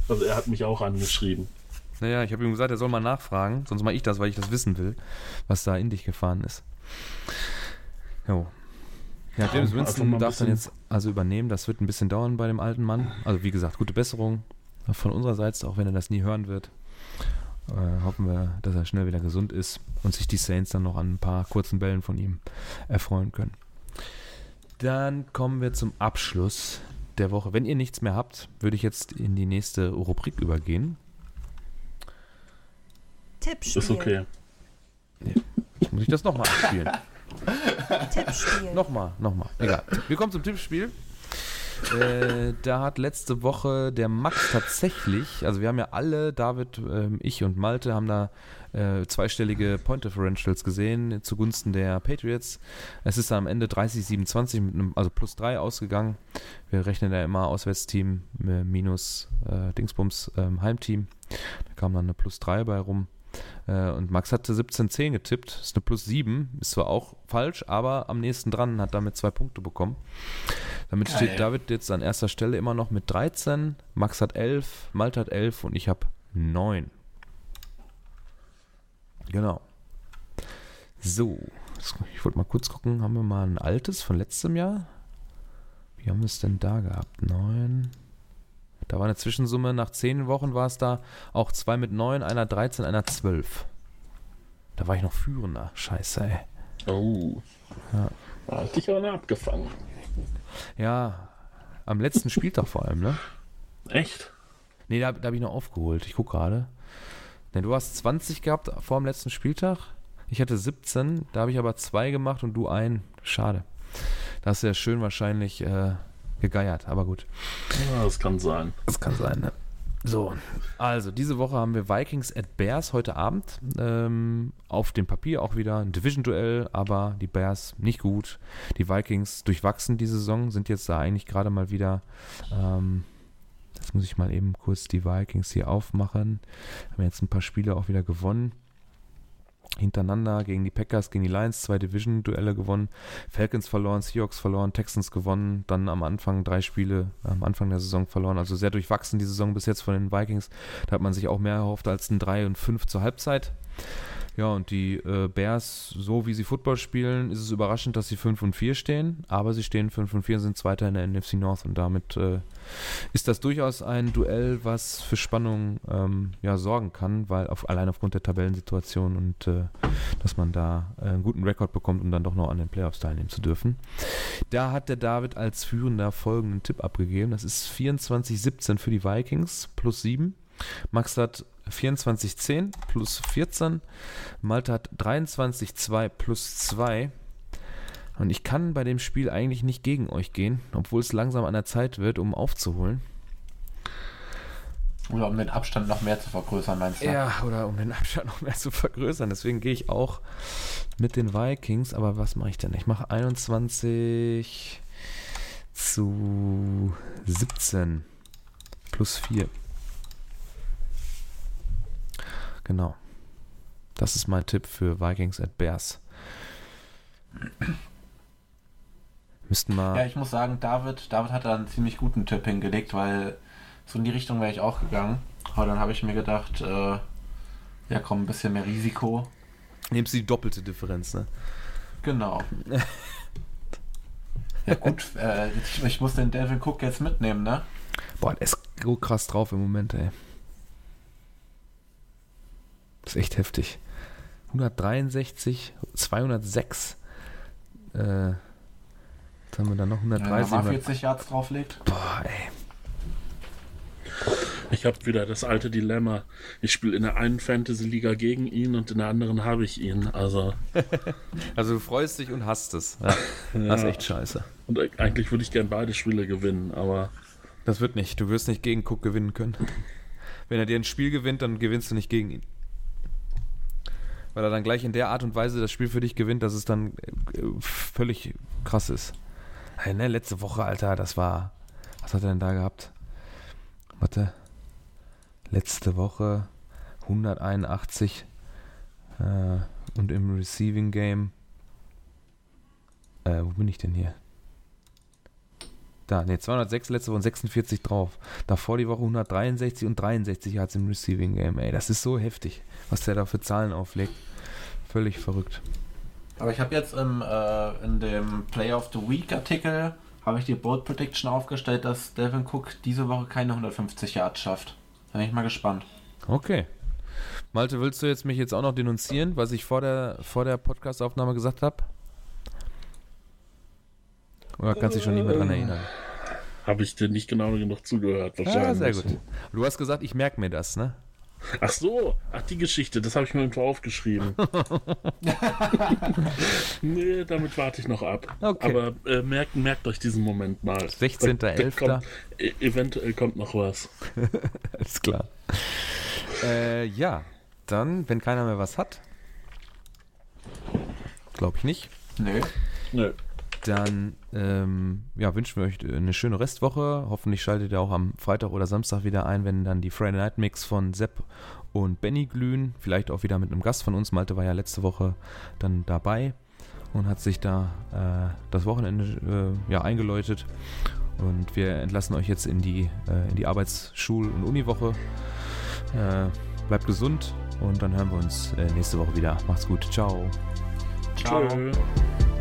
Also er hat mich auch angeschrieben. Naja, ich habe ihm gesagt, er soll mal nachfragen. Sonst mache ich das, weil ich das wissen will, was da in dich gefahren ist. Jo. Ja, James Ja, einfach Winston darf dann jetzt also übernehmen. Das wird ein bisschen dauern bei dem alten Mann. Also wie gesagt, gute Besserung von unserer Seite, auch wenn er das nie hören wird. Äh, hoffen wir, dass er schnell wieder gesund ist und sich die Saints dann noch an ein paar kurzen Bällen von ihm erfreuen können. Dann kommen wir zum Abschluss der Woche. Wenn ihr nichts mehr habt, würde ich jetzt in die nächste Rubrik übergehen. Tippspiel. Ist okay. Muss ich das nochmal abspielen? Tippspiel. nochmal, nochmal. Egal. Wir kommen zum Tippspiel. Äh, da hat letzte Woche der Max tatsächlich, also wir haben ja alle, David, ähm, ich und Malte, haben da äh, zweistellige Point Differentials gesehen zugunsten der Patriots. Es ist dann am Ende 30-27 mit einem, also plus 3 ausgegangen. Wir rechnen ja immer Auswärtsteam äh, minus äh, Dingsbums ähm, Heimteam. Da kam dann eine plus 3 bei rum. Äh, und Max hatte 17-10 getippt, ist eine plus 7, ist zwar auch falsch, aber am nächsten dran hat damit zwei Punkte bekommen. Damit Geil. steht David jetzt an erster Stelle immer noch mit 13, Max hat 11, Malte hat 11 und ich habe 9. Genau. So, ich wollte mal kurz gucken, haben wir mal ein altes von letztem Jahr? Wie haben wir es denn da gehabt? 9. Da war eine Zwischensumme, nach 10 Wochen war es da auch zwei mit 9, einer 13, einer 12. Da war ich noch führender. Scheiße, ey. Oh. Ja. Da hat dich aber abgefangen. Ja, am letzten Spieltag vor allem, ne? Echt? Nee, da, da habe ich noch aufgeholt. Ich gucke gerade. Ne, du hast 20 gehabt vor dem letzten Spieltag. Ich hatte 17, da habe ich aber zwei gemacht und du ein. Schade. Da hast du ja schön wahrscheinlich äh, gegeiert, aber gut. Ja, das kann sein. Das kann sein, ne? So, also diese Woche haben wir Vikings at Bears heute Abend. Ähm, auf dem Papier auch wieder ein Division-Duell, aber die Bears nicht gut. Die Vikings durchwachsen diese Saison, sind jetzt da eigentlich gerade mal wieder. Ähm, jetzt muss ich mal eben kurz die Vikings hier aufmachen. Haben jetzt ein paar Spiele auch wieder gewonnen hintereinander gegen die Packers, gegen die Lions, zwei Division-Duelle gewonnen, Falcons verloren, Seahawks verloren, Texans gewonnen, dann am Anfang drei Spiele am Anfang der Saison verloren. Also sehr durchwachsen die Saison bis jetzt von den Vikings. Da hat man sich auch mehr erhofft als ein 3 und 5 zur Halbzeit. Ja, und die äh, Bears, so wie sie Football spielen, ist es überraschend, dass sie 5 und 4 stehen, aber sie stehen 5 und 4 und sind Zweiter in der NFC North und damit äh, ist das durchaus ein Duell, was für Spannung ähm, ja, sorgen kann, weil auf, allein aufgrund der Tabellensituation und äh, dass man da äh, einen guten Rekord bekommt, um dann doch noch an den Playoffs teilnehmen zu dürfen. Da hat der David als Führender folgenden Tipp abgegeben. Das ist 24-17 für die Vikings plus 7. Max hat 24,10 plus 14. Malta hat 23,2 plus 2. Und ich kann bei dem Spiel eigentlich nicht gegen euch gehen, obwohl es langsam an der Zeit wird, um aufzuholen. Oder um den Abstand noch mehr zu vergrößern, meinst du? Ja, oder um den Abstand noch mehr zu vergrößern. Deswegen gehe ich auch mit den Vikings. Aber was mache ich denn? Ich mache 21 zu 17 plus 4. Genau. Das ist mein Tipp für Vikings at Bears. Müssten mal. Ja, ich muss sagen, David, David hat da einen ziemlich guten Tipp hingelegt, weil so in die Richtung wäre ich auch gegangen. Aber dann habe ich mir gedacht, äh, ja komm, ein bisschen mehr Risiko. Nimmst du die doppelte Differenz, ne? Genau. ja gut, äh, ich, ich, muss den Devin Cook jetzt mitnehmen, ne? Boah, der ist so krass drauf im Moment, ey. Das ist echt heftig. 163, 206. Äh, jetzt haben wir dann noch 130. Wenn man 40 Yards drauflegt. Boah, ey. Ich habe wieder das alte Dilemma. Ich spiele in der einen Fantasy-Liga gegen ihn und in der anderen habe ich ihn. Also. also du freust dich und hast es. Ja. Das ist echt scheiße. Und eigentlich würde ich gern beide Spiele gewinnen, aber. Das wird nicht. Du wirst nicht gegen Cook gewinnen können. Wenn er dir ein Spiel gewinnt, dann gewinnst du nicht gegen ihn weil er dann gleich in der Art und Weise das Spiel für dich gewinnt, dass es dann äh, völlig krass ist. Hey, ne, letzte Woche, Alter, das war. Was hat er denn da gehabt? Warte. Letzte Woche 181 äh, und im Receiving Game. Äh, wo bin ich denn hier? Da, ne, 206 letzte Woche und 46 drauf. Davor die Woche 163 und 63 hat es im Receiving Game. Ey, das ist so heftig, was der da für Zahlen auflegt. Völlig verrückt. Aber ich habe jetzt im, äh, in dem Play of the Week Artikel habe ich die Bold Prediction aufgestellt, dass Devin Cook diese Woche keine 150 Yards schafft. Da bin ich mal gespannt. Okay. Malte, willst du jetzt mich jetzt auch noch denunzieren, was ich vor der, vor der Podcast-Aufnahme gesagt habe? Oder kannst du dich schon nicht mehr dran erinnern? Habe ich dir nicht genau genug zugehört, wahrscheinlich. Ja, sehr gut. Du hast gesagt, ich merke mir das, ne? Ach so, ach die Geschichte, das habe ich mir irgendwo aufgeschrieben. nee, damit warte ich noch ab. Okay. Aber äh, merkt, merkt euch diesen Moment mal. 16.11. E eventuell kommt noch was. Alles klar. Äh, ja, dann, wenn keiner mehr was hat. Glaube ich nicht. Nö. Nö dann ähm, ja, wünschen wir euch eine schöne Restwoche. Hoffentlich schaltet ihr auch am Freitag oder Samstag wieder ein, wenn dann die Friday Night Mix von Sepp und Benny glühen. Vielleicht auch wieder mit einem Gast von uns. Malte war ja letzte Woche dann dabei und hat sich da äh, das Wochenende äh, ja, eingeläutet. Und wir entlassen euch jetzt in die, äh, in die Arbeitsschul- und Uniwoche. Äh, bleibt gesund und dann hören wir uns äh, nächste Woche wieder. Macht's gut. Ciao. Ciao. Ciao.